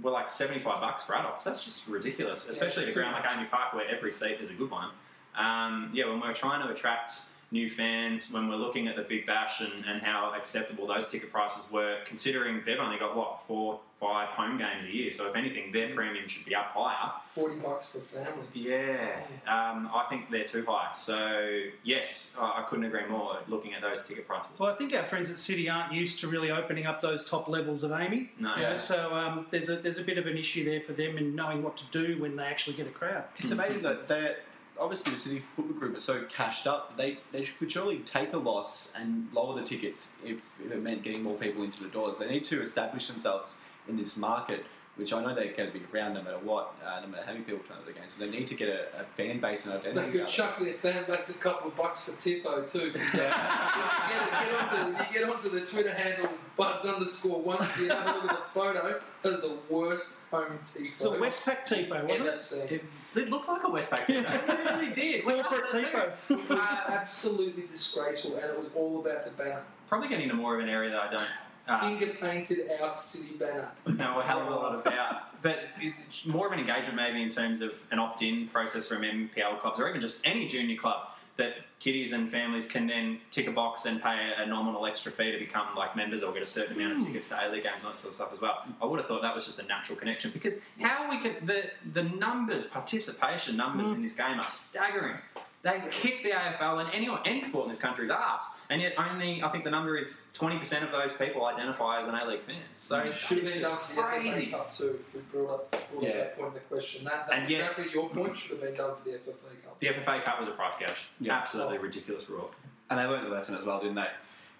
were like seventy-five bucks for adults. That's just ridiculous, especially at a ground like much. AAMI Park where every seat is a good one. Um, yeah, when we're trying to attract new fans, when we're looking at the Big Bash and, and how acceptable those ticket prices were, considering they've only got what four, five home games a year. So if anything, their premium should be up higher. Forty bucks for family. Yeah, um, I think they're too high. So yes, I, I couldn't agree more. Looking at those ticket prices. Well, I think our friends at City aren't used to really opening up those top levels of AAMI. No. You know, so um, there's a there's a bit of an issue there for them in knowing what to do when they actually get a crowd. It's amazing that they're obviously the City Football Group is so cashed up. that They they could surely take a loss and lower the tickets if, if it meant getting more people into the doors. They need to establish themselves in this market, which I know they're going to be around no matter what, uh, no matter how many people turn up the games. But they need to get a, a fan base and They could chuck their fan base a couple of bucks for Tifo too. because, uh, you, get, get onto, you get onto the Twitter handle buds underscore once You have a look at the photo. That is the worst home Tifo So Westpac Tifo, wasn't it? seen. It, it looked like a Westpac Tifo. it really did. When I Corporate saw it too. Tifo. It was absolutely disgraceful, and it was all about the banner. Probably getting into more of an area that I don't Uh, Uh, finger painted our city banner. No, a hell of a lot about. But it's more of an engagement maybe in terms of an opt-in process from NPL clubs or even just any junior club that kiddies and families can then tick a box and pay a nominal extra fee to become like members or get a certain amount of hmm. tickets to A-League games and that sort of stuff as well. I would have thought that was just a natural connection because how we could the the numbers participation numbers hmm. in this game are staggering. They kick the AFL and anyone, any sport in this country's ass, and yet only I think the number is twenty percent of those people identify as an A League fan. So It should have been just done for the crazy. FFA Cup too. We brought up, brought up Yeah. that point in the question. That, that And yes- exactly your point should have been done for the FFA Cup. The FFA Cup was a price gouge. Yeah. Absolutely ridiculous rule. And they learned the lesson as well, didn't they?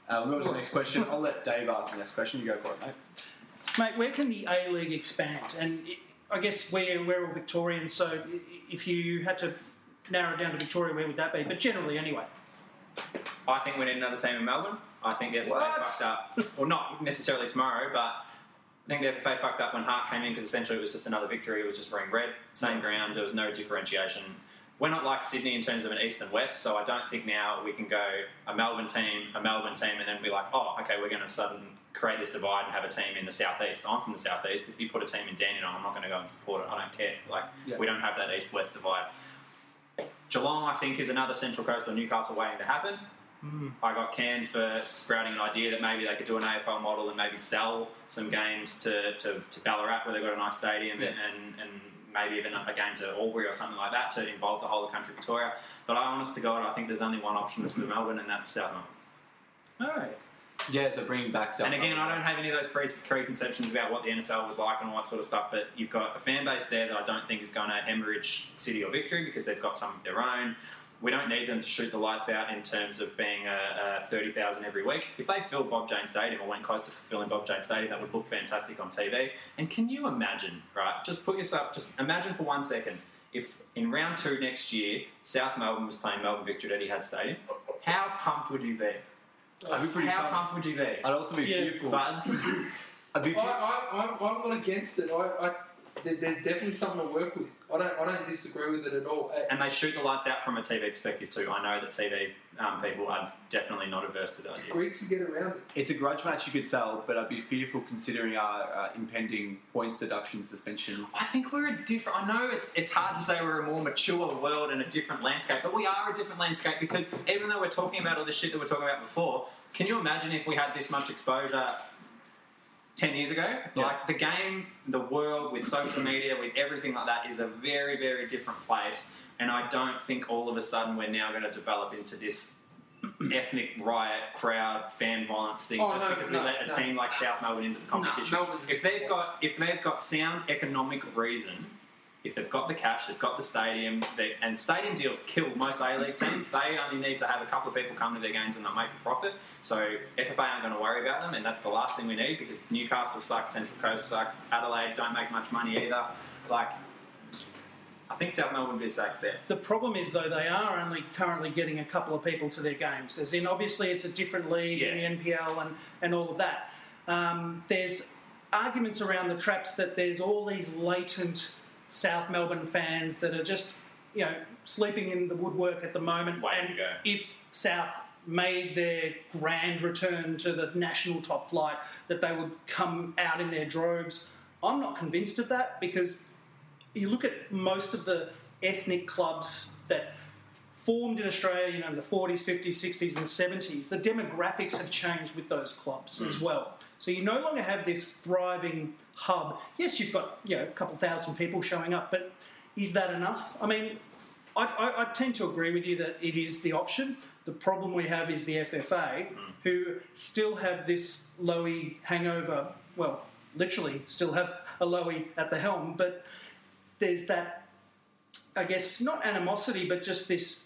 Uh, we'll go to the next question. I'll let Dave ask the next question. You go for it, mate. Mate, where can the A League expand? And I guess we're, we're all Victorians, so if you had to narrow it down to Victoria, where would that be? But generally, anyway. I think we need another team in Melbourne. I think the FFA fucked up. Well, not necessarily tomorrow, but I think the FFA fucked up when Heart came in because essentially it was just another victory. It was just wearing red, same ground. There was no differentiation. We're not like Sydney in terms of an east and west, so I don't think now we can go a Melbourne team, a Melbourne team, and then be like, oh, okay, we're going to suddenly create this divide and have a team in the southeast. I'm from the southeast. If you put a team in Dandenong, I'm not going to go and support it. I don't care. Like Yeah. we don't have that east-west divide. Geelong, I think, is another Central Coast or Newcastle waiting to happen. Hmm. I got canned for sprouting an idea that maybe they could do an AFL model and maybe sell some games to, to, to Ballarat where they've got a nice stadium Yeah. and, and maybe even a game to Albury or something like that to involve the whole of country Victoria. But I honest to God, I think there's only one option for Melbourne and that's South Melbourne. All right. Yeah, so bringing back And again, I don't have any of those pre- preconceptions about what the NSL was like and all that sort of stuff, but you've got a fan base there that I don't think is going to hemorrhage City or Victory because they've got some of their own. We don't need them to shoot the lights out in terms of being uh, uh, a, a 30,000 every week. If they filled Bob Jane Stadium or went close to fulfilling Bob Jane Stadium, that would look fantastic on TV. And can you imagine, right? Just put yourself, just imagine for one second, if in round two next year, South Melbourne was playing Melbourne Victory at Etihad Stadium, how pumped would you be? I'd be pretty How pumped. pumped would you be? I'd also be Yeah, fearful. Buds. I'd be I, fearful. I, I'm, I'm not against it. I, I, there- there's definitely something to work with. I don't, I don't disagree with it at all. Uh, and they shoot the lights out from a TV perspective too. I know that TV um, people are definitely not averse to that idea. Great to get around it. It's a grudge match you could sell, but I'd be fearful considering our uh, impending points deduction suspension. I think we're a different. I know it's it's hard to say we're a more mature world and a different landscape, but we are a different landscape because even though we're talking about all the shit that we're talking about before, can you imagine if we had this much exposure? 10 years ago, Yeah. like the game, the world with social media, with everything like that is a very, very different place. And I don't think all of a sudden we're now going to develop into this ethnic riot, crowd, fan violence thing Oh, just no, because no, we let a no. team like South Melbourne into the competition. If they've got if they've got sound economic reason, if they've got the cash, they've got the stadium, they, and stadium deals kill most A League teams. They only need to have a couple of people come to their games and they'll make a profit. So FFA aren't going to worry about them, and that's the last thing we need because Newcastle suck, Central Coast suck, Adelaide don't make much money either. Like, I think South Melbourne would be safe there. The problem is, though, they are only currently getting a couple of people to their games. As in, obviously, it's a different league Yeah. in the NPL and, and all of that. Um, there's arguments around the traps that there's all these latent South Melbourne fans that are just, you know, sleeping in the woodwork at the moment. Waiting and if South made their grand return to the national top flight, that they would come out in their droves. I'm not convinced of that because you look at most of the ethnic clubs that formed in Australia, you know, in the 40s, 50s, 60s, and 70s, the demographics have changed with those clubs as mm. well. So you no longer have this thriving hub. Yes, you've got you know a couple thousand people showing up, but is that enough? I mean, I, I, I tend to agree with you that it is the option. The problem we have is the FFA, mm. who still have this Lowy hangover. Well, literally, still have a Lowy at the helm, but there's that, I guess, not animosity, but just this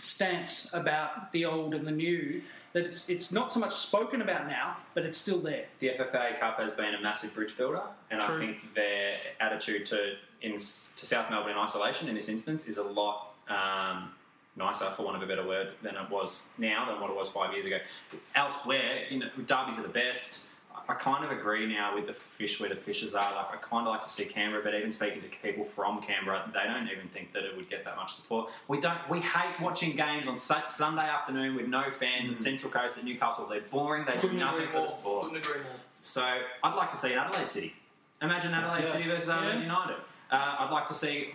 stance about the old and the new that it's, it's not so much spoken about now, but it's still there. The FFA Cup has been a massive bridge builder, and I think their attitude to in to South Melbourne in isolation in this instance is a lot um, nicer, for want of a better word, than it was now than what it was five years ago. Elsewhere, you know, derbies are the best. I kind of agree now with the fish where the fishes are. Like I kind of like to see Canberra, but even speaking to people from Canberra, they don't even think that it would get that much support. We don't. We hate watching games on Sunday afternoon with no fans at Central Coast at Newcastle. They're boring. They do Couldn't nothing agree for the sport. Couldn't agree more. So I'd like to see an Adelaide City. Imagine Adelaide Yeah. City versus Adelaide Yeah. United. Uh, I'd like to see.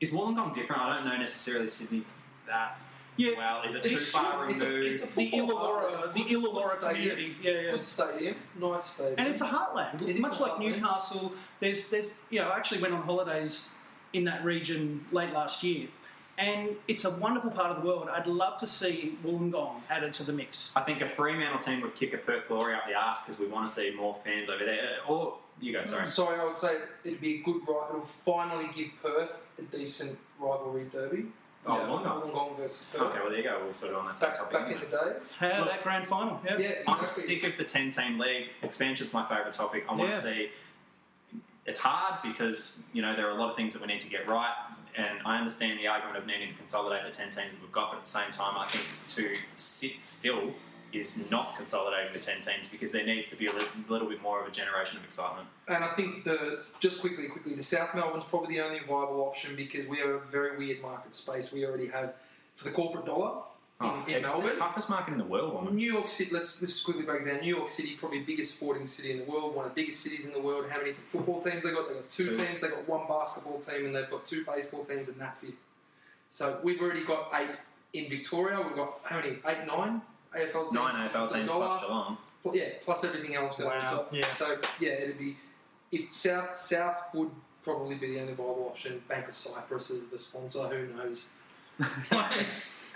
Is Wollongong different? I don't know necessarily Sydney that Yeah. well. Is it too It's far it's a, it's a The Illawarra- the good- good Illawarra stadium. community. Yeah, yeah. Good stadium, nice stadium. and it's a heartland. It is Much a like heartland. Newcastle, there's there's you know I actually went on holidays in that region late last year, and it's a wonderful part of the world. I'd love to see Wollongong added to the mix. I think a Fremantle team would kick a Perth Glory up the arse because we want to see more fans over there. Uh, or you go, sorry. Sorry, I would say it'd be a good right. It'll finally give Perth a decent rivalry derby. Oh, Yeah. Wollongong. Wollongong versus Perth. Okay, well there you go. We're sort of on that same Back, topic. back in the days. How Look, that grand final? Yeah. Yeah, exactly. I'm sick of the 10 team league. Expansion's my favourite topic. I want Yeah. to see. It's hard because you know there are a lot of things that we need to get right, and I understand the argument of needing to consolidate the 10 teams that we've got. But at the same time, I think to sit still is not consolidating the 10 teams because there needs to be a little, little bit more of a generation of excitement. And I think the just quickly, quickly, the South Melbourne's probably the only viable option because we are a very weird market space. We already have for the corporate dollar in, Oh, in it's Melbourne. the toughest market in the world. almost. New York City. Let's let's just quickly break it down. New York City, probably biggest sporting city in the world, one of the biggest cities in the world. How many football teams they got? They got two Two. teams. They got one basketball team, and they've got two baseball teams, and that's it. So we've already got eight in Victoria. We've got how many? Eight, nine AFL teams. Nine AFL for teams dollar. plus Geelong. Pl- Yeah, plus everything else going on. Wow, yeah. so yeah, it'd be if South South would probably be the only viable option. Bank of Cyprus is the sponsor. Who knows?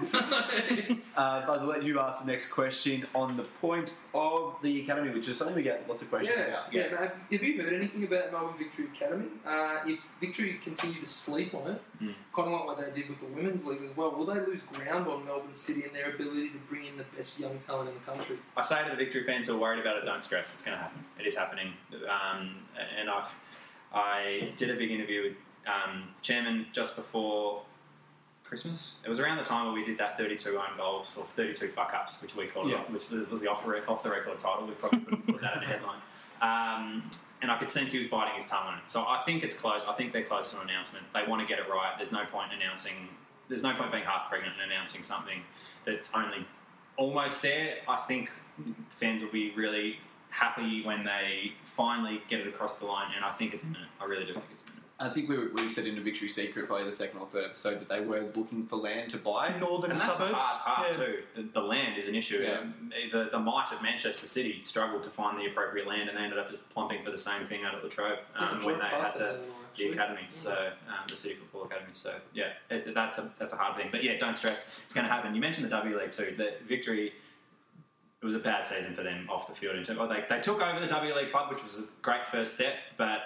Uh, Buzz, I'll let you ask the next question on the point of the academy, which is something we get lots of questions Yeah, about. yeah. no, have have you heard anything about Melbourne Victory Academy? Uh, if Victory continue to sleep on it, Mm. kind of like what they did with the women's league as well, will they lose ground on Melbourne City and their ability to bring in the best young talent in the country? I say to the Victory fans who are worried about it, don't stress. It's going to happen. It is happening. Um, and I've, I did a big interview with um, the chairman just before Christmas. It was around the time where we did that 32 own goals or 32 fuck ups, which we called Yeah. it, which was the off, off the record title. We probably couldn't put that in the headline. Um, and I could sense he was biting his tongue on it. So I think it's close. I think they're close to an announcement. They want to get it right. There's no point in announcing. There's no point being half pregnant and announcing something that's only almost there. I think fans will be really happy when they finally get it across the line, and I think it's imminent. I really do think it's imminent. I think we, we said in the Victory Secret, probably the second or third episode, that they were looking for land to buy. Northern And that's suburbs. a hard part yeah. too. The, the land is an issue. Yeah. Um, The, the might of Manchester City struggled to find the appropriate land, and they ended up just plumping for the same thing out at La Trobe um, Yeah, when they had the, had the actually. academy, so um, the City Football Academy. So yeah, it, that's a that's a hard thing. But yeah, don't stress. It's going to happen. You mentioned the W League too. The victory. It was a bad season for them off the field. In terms, well, they, they took over the W League club, which was a great first step, but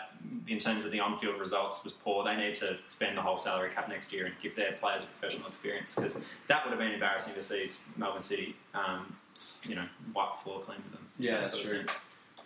in terms of the on-field results, was poor. They need to spend the whole salary cap next year and give their players a professional experience because that would have been embarrassing to see Melbourne City, um, you know, wipe the floor clean for them. Yeah, that's true.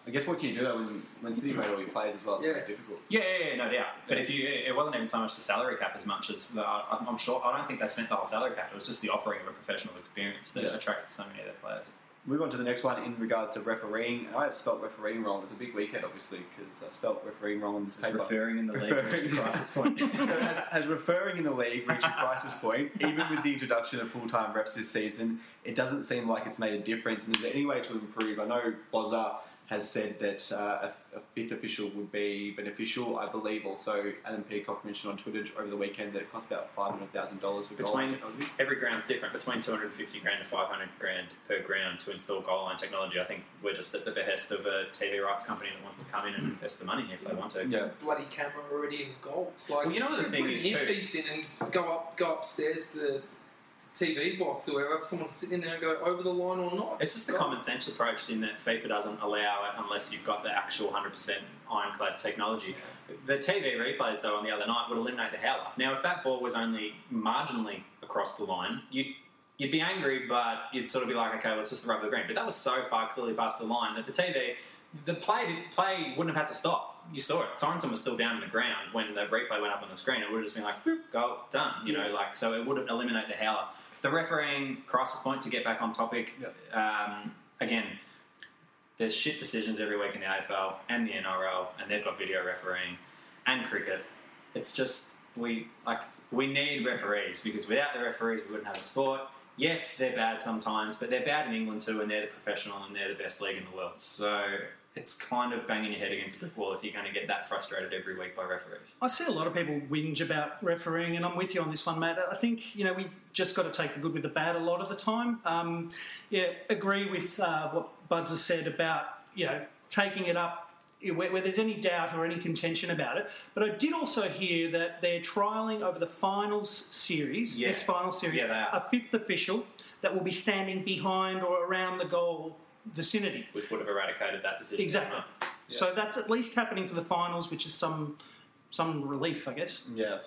I guess what can you do though when, when City made all your players as well? It's Yeah. very difficult. Yeah, yeah, yeah, no doubt. But if you, it wasn't even so much the salary cap as much as the, I- I'm sure. I don't think they spent the whole salary cap. It was just the offering of a professional experience that Yeah. attracted so many of their players. Move on to the next one in regards to refereeing. And I have spelt refereeing wrong. It's a big weekend, obviously, because I spelt refereeing wrong on this paper. Referring in the league Referring- reached a crisis point. so has, has referring in the league reached a crisis point? Even with the introduction of full-time reps this season, it doesn't seem like it's made a difference. And is there any way to improve? I know Bozza has said that uh, a, a fifth official would be beneficial. I believe also Adam Peacock mentioned on Twitter over the weekend that it costs about five hundred thousand dollars for goal line Between technology. every ground's different. Between 250 grand to 500 grand per ground to install goal line technology. I think we're just at the behest of a TV rights company that wants to come in and invest the money if they want to. Yeah. Bloody camera already in goal. It's like Well, you know what the put thing is, too? earpiece in and go up, go upstairs the TV box or wherever. Someone's sitting there and go over the line or not. It's just the common sense approach in that FIFA doesn't allow it unless you've got the actual 100% ironclad technology. The TV replays, though, on the other night would eliminate the howler. Now, if that ball was only marginally across the line, you'd, you'd be angry, but you'd sort of be like, okay, well, it's just the rubber the green. But that was so far clearly past the line that the TV, the play, play wouldn't have had to stop. You saw it. Sorensen was still down in the ground when the replay went up on the screen. It would have just been like, "Boop, goal, done. You know, like so it would have eliminated the howler. The refereeing crisis point to get back on topic. Um, again, there's shit decisions every week in the AFL and the NRL, and they've got video refereeing and cricket. It's just we like we need referees because without the referees, we wouldn't have a sport. Yes, they're bad sometimes, but they're bad in England too, and they're the professional and they're the best league in the world. So it's kind of banging your head against a brick wall if you're going to get that frustrated every week by referees. I see a lot of people whinge about refereeing, and I'm with you on this one, Matt. I think you know we just got to take the good with the bad a lot of the time. Um, yeah, agree with uh, what Buds has said about you know taking it up where, where there's any doubt or any contention about it. But I did also hear that they're trialling over the finals series, Yeah. this final series, Yeah, a fifth official that will be standing behind or around the goal vicinity. Which would have eradicated that decision. Exactly. So that's at least happening for the finals, which is some some relief, I guess. Yeah.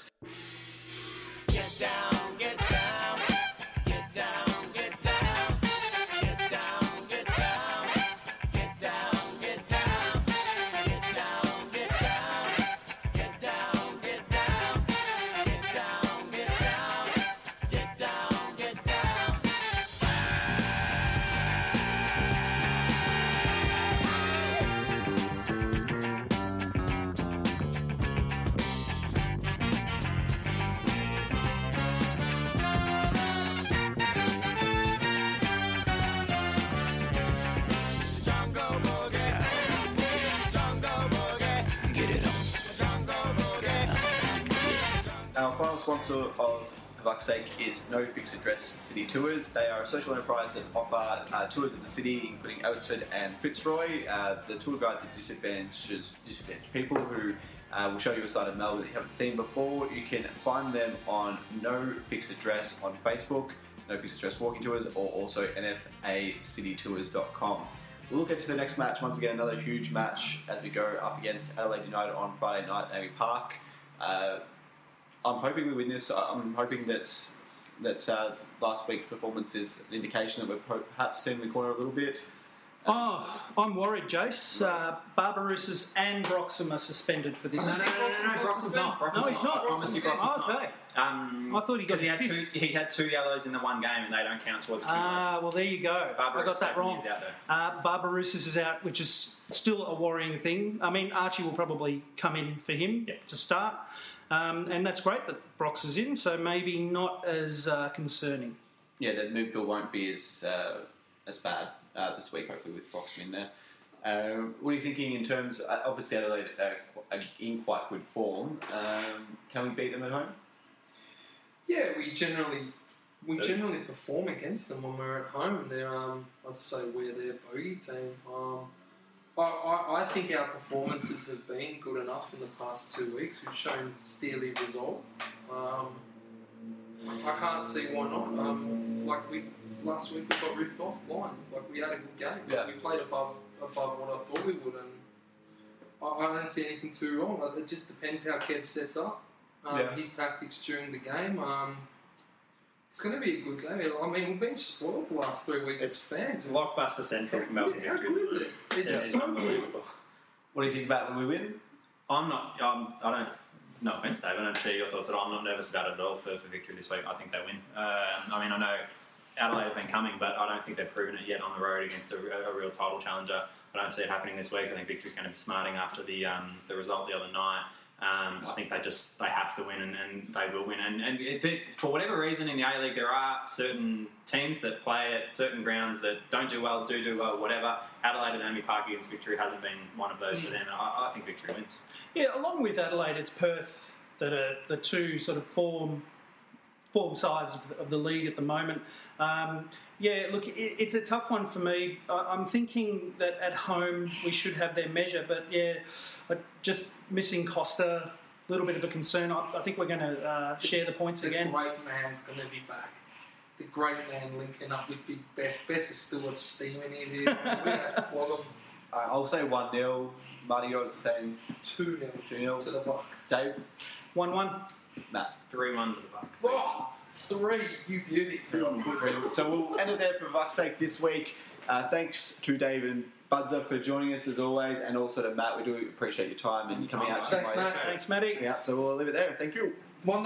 Sponsor of sake is No Fixed Address City Tours. They are a social enterprise that offer uh, tours of the city, including Abbotsford and Fitzroy. Uh, the tour guides are disadvantaged, disadvantaged people who uh, will show you a side of Melbourne that you haven't seen before. You can find them on No Fixed Address on Facebook, No Fixed Address Walking Tours, or also nfacitytours.com. We'll look into the next match. Once again, another huge match as we go up against Adelaide United on Friday night at AAMI Park. Uh, I'm hoping we win this. I'm hoping that that uh, last week's performance is an indication that we're perhaps turning the corner a little bit. Oh, I'm worried, Jace. Uh, Barbarouses and Broxham are suspended for this. No, no, no, no, no, Broxham's not. No, he's not. I promise you, Broxham's Oh, not. okay. Um, I thought he got because he had two. He had two yellows in the one game, and they don't count towards. Ah, well, there you go. I Barbarossa got that wrong. years out. Uh, Barbarouses is out, which is still a worrying thing. I mean, Archie will probably come in for him Yep. to start, um, and that's great that Brox is in. So maybe not as uh, concerning. Yeah, the midfield won't be as uh, as bad uh, this week. Hopefully, with Brox in there. Uh, what are you thinking in terms? Uh, obviously, Adelaide uh, qu- in quite good form. Um, can we beat them at home? Yeah, we generally we Do- generally perform against them when we're at home. They're um, I'd say we're their bogey team. Um, I, I, I think our performances have been good enough in the past two weeks. We've shown steely resolve. Um, I can't see why not. Um, like we last week, we got ripped off blind. Like we had a good game. Yeah. We played above above what I thought we would, and I, I don't see anything too wrong. It just depends how Kev sets up. Um, Yeah. His tactics during the game. Um, it's going to be a good game. I mean, we've been spoiled the last three weeks. It's fans. Blockbuster central How for Melbourne good, how good is it? It's Yeah, it's unbelievable. What do you think about when we win? I'm not. Um, I don't. No offense, Dave. I don't share your thoughts at all. I'm not nervous about it at all for, for victory this week. I think they win. Um, I mean, I know Adelaide have been coming, but I don't think they've proven it yet on the road against a, a real title challenger. I don't see it happening this week. I think victory's going to be smarting after the um, the result the other night. Um, I think they just they have to win and, and they will win. And, and it, it- for whatever reason in the A League, there are certain teams that play at certain grounds that don't do well, do do well, whatever. Adelaide and AAMI Park against Victory hasn't been one of those for them. I, I think Victory wins. Yeah, along with Adelaide, it's Perth that are the two sort of form form sides of the, of the league at the moment. Um, yeah, look, it, it's a tough one for me. I, I'm thinking that at home we should have their measure, but yeah, just missing Kosta, a little bit of a concern. I, I think we're going to uh, share the points The again. The great man's going to be back. The great man linking up with Big Best. Best is still got steam in his ears. We're going to flog him I'll say 1 0. Marty, yours the same. 2 0 2 0. to the Buck. Dave? One-one. Nah. 3 1 to the Buck. Oh, three, you beauty. So we'll end it there for fuck's sake this week. Uh, thanks to Dave and Budzer for joining us as always, and also to Matt. We do appreciate your time and coming out to Thanks, Matt. Thanks, Matty. Yeah, so we'll leave it there. Thank you. One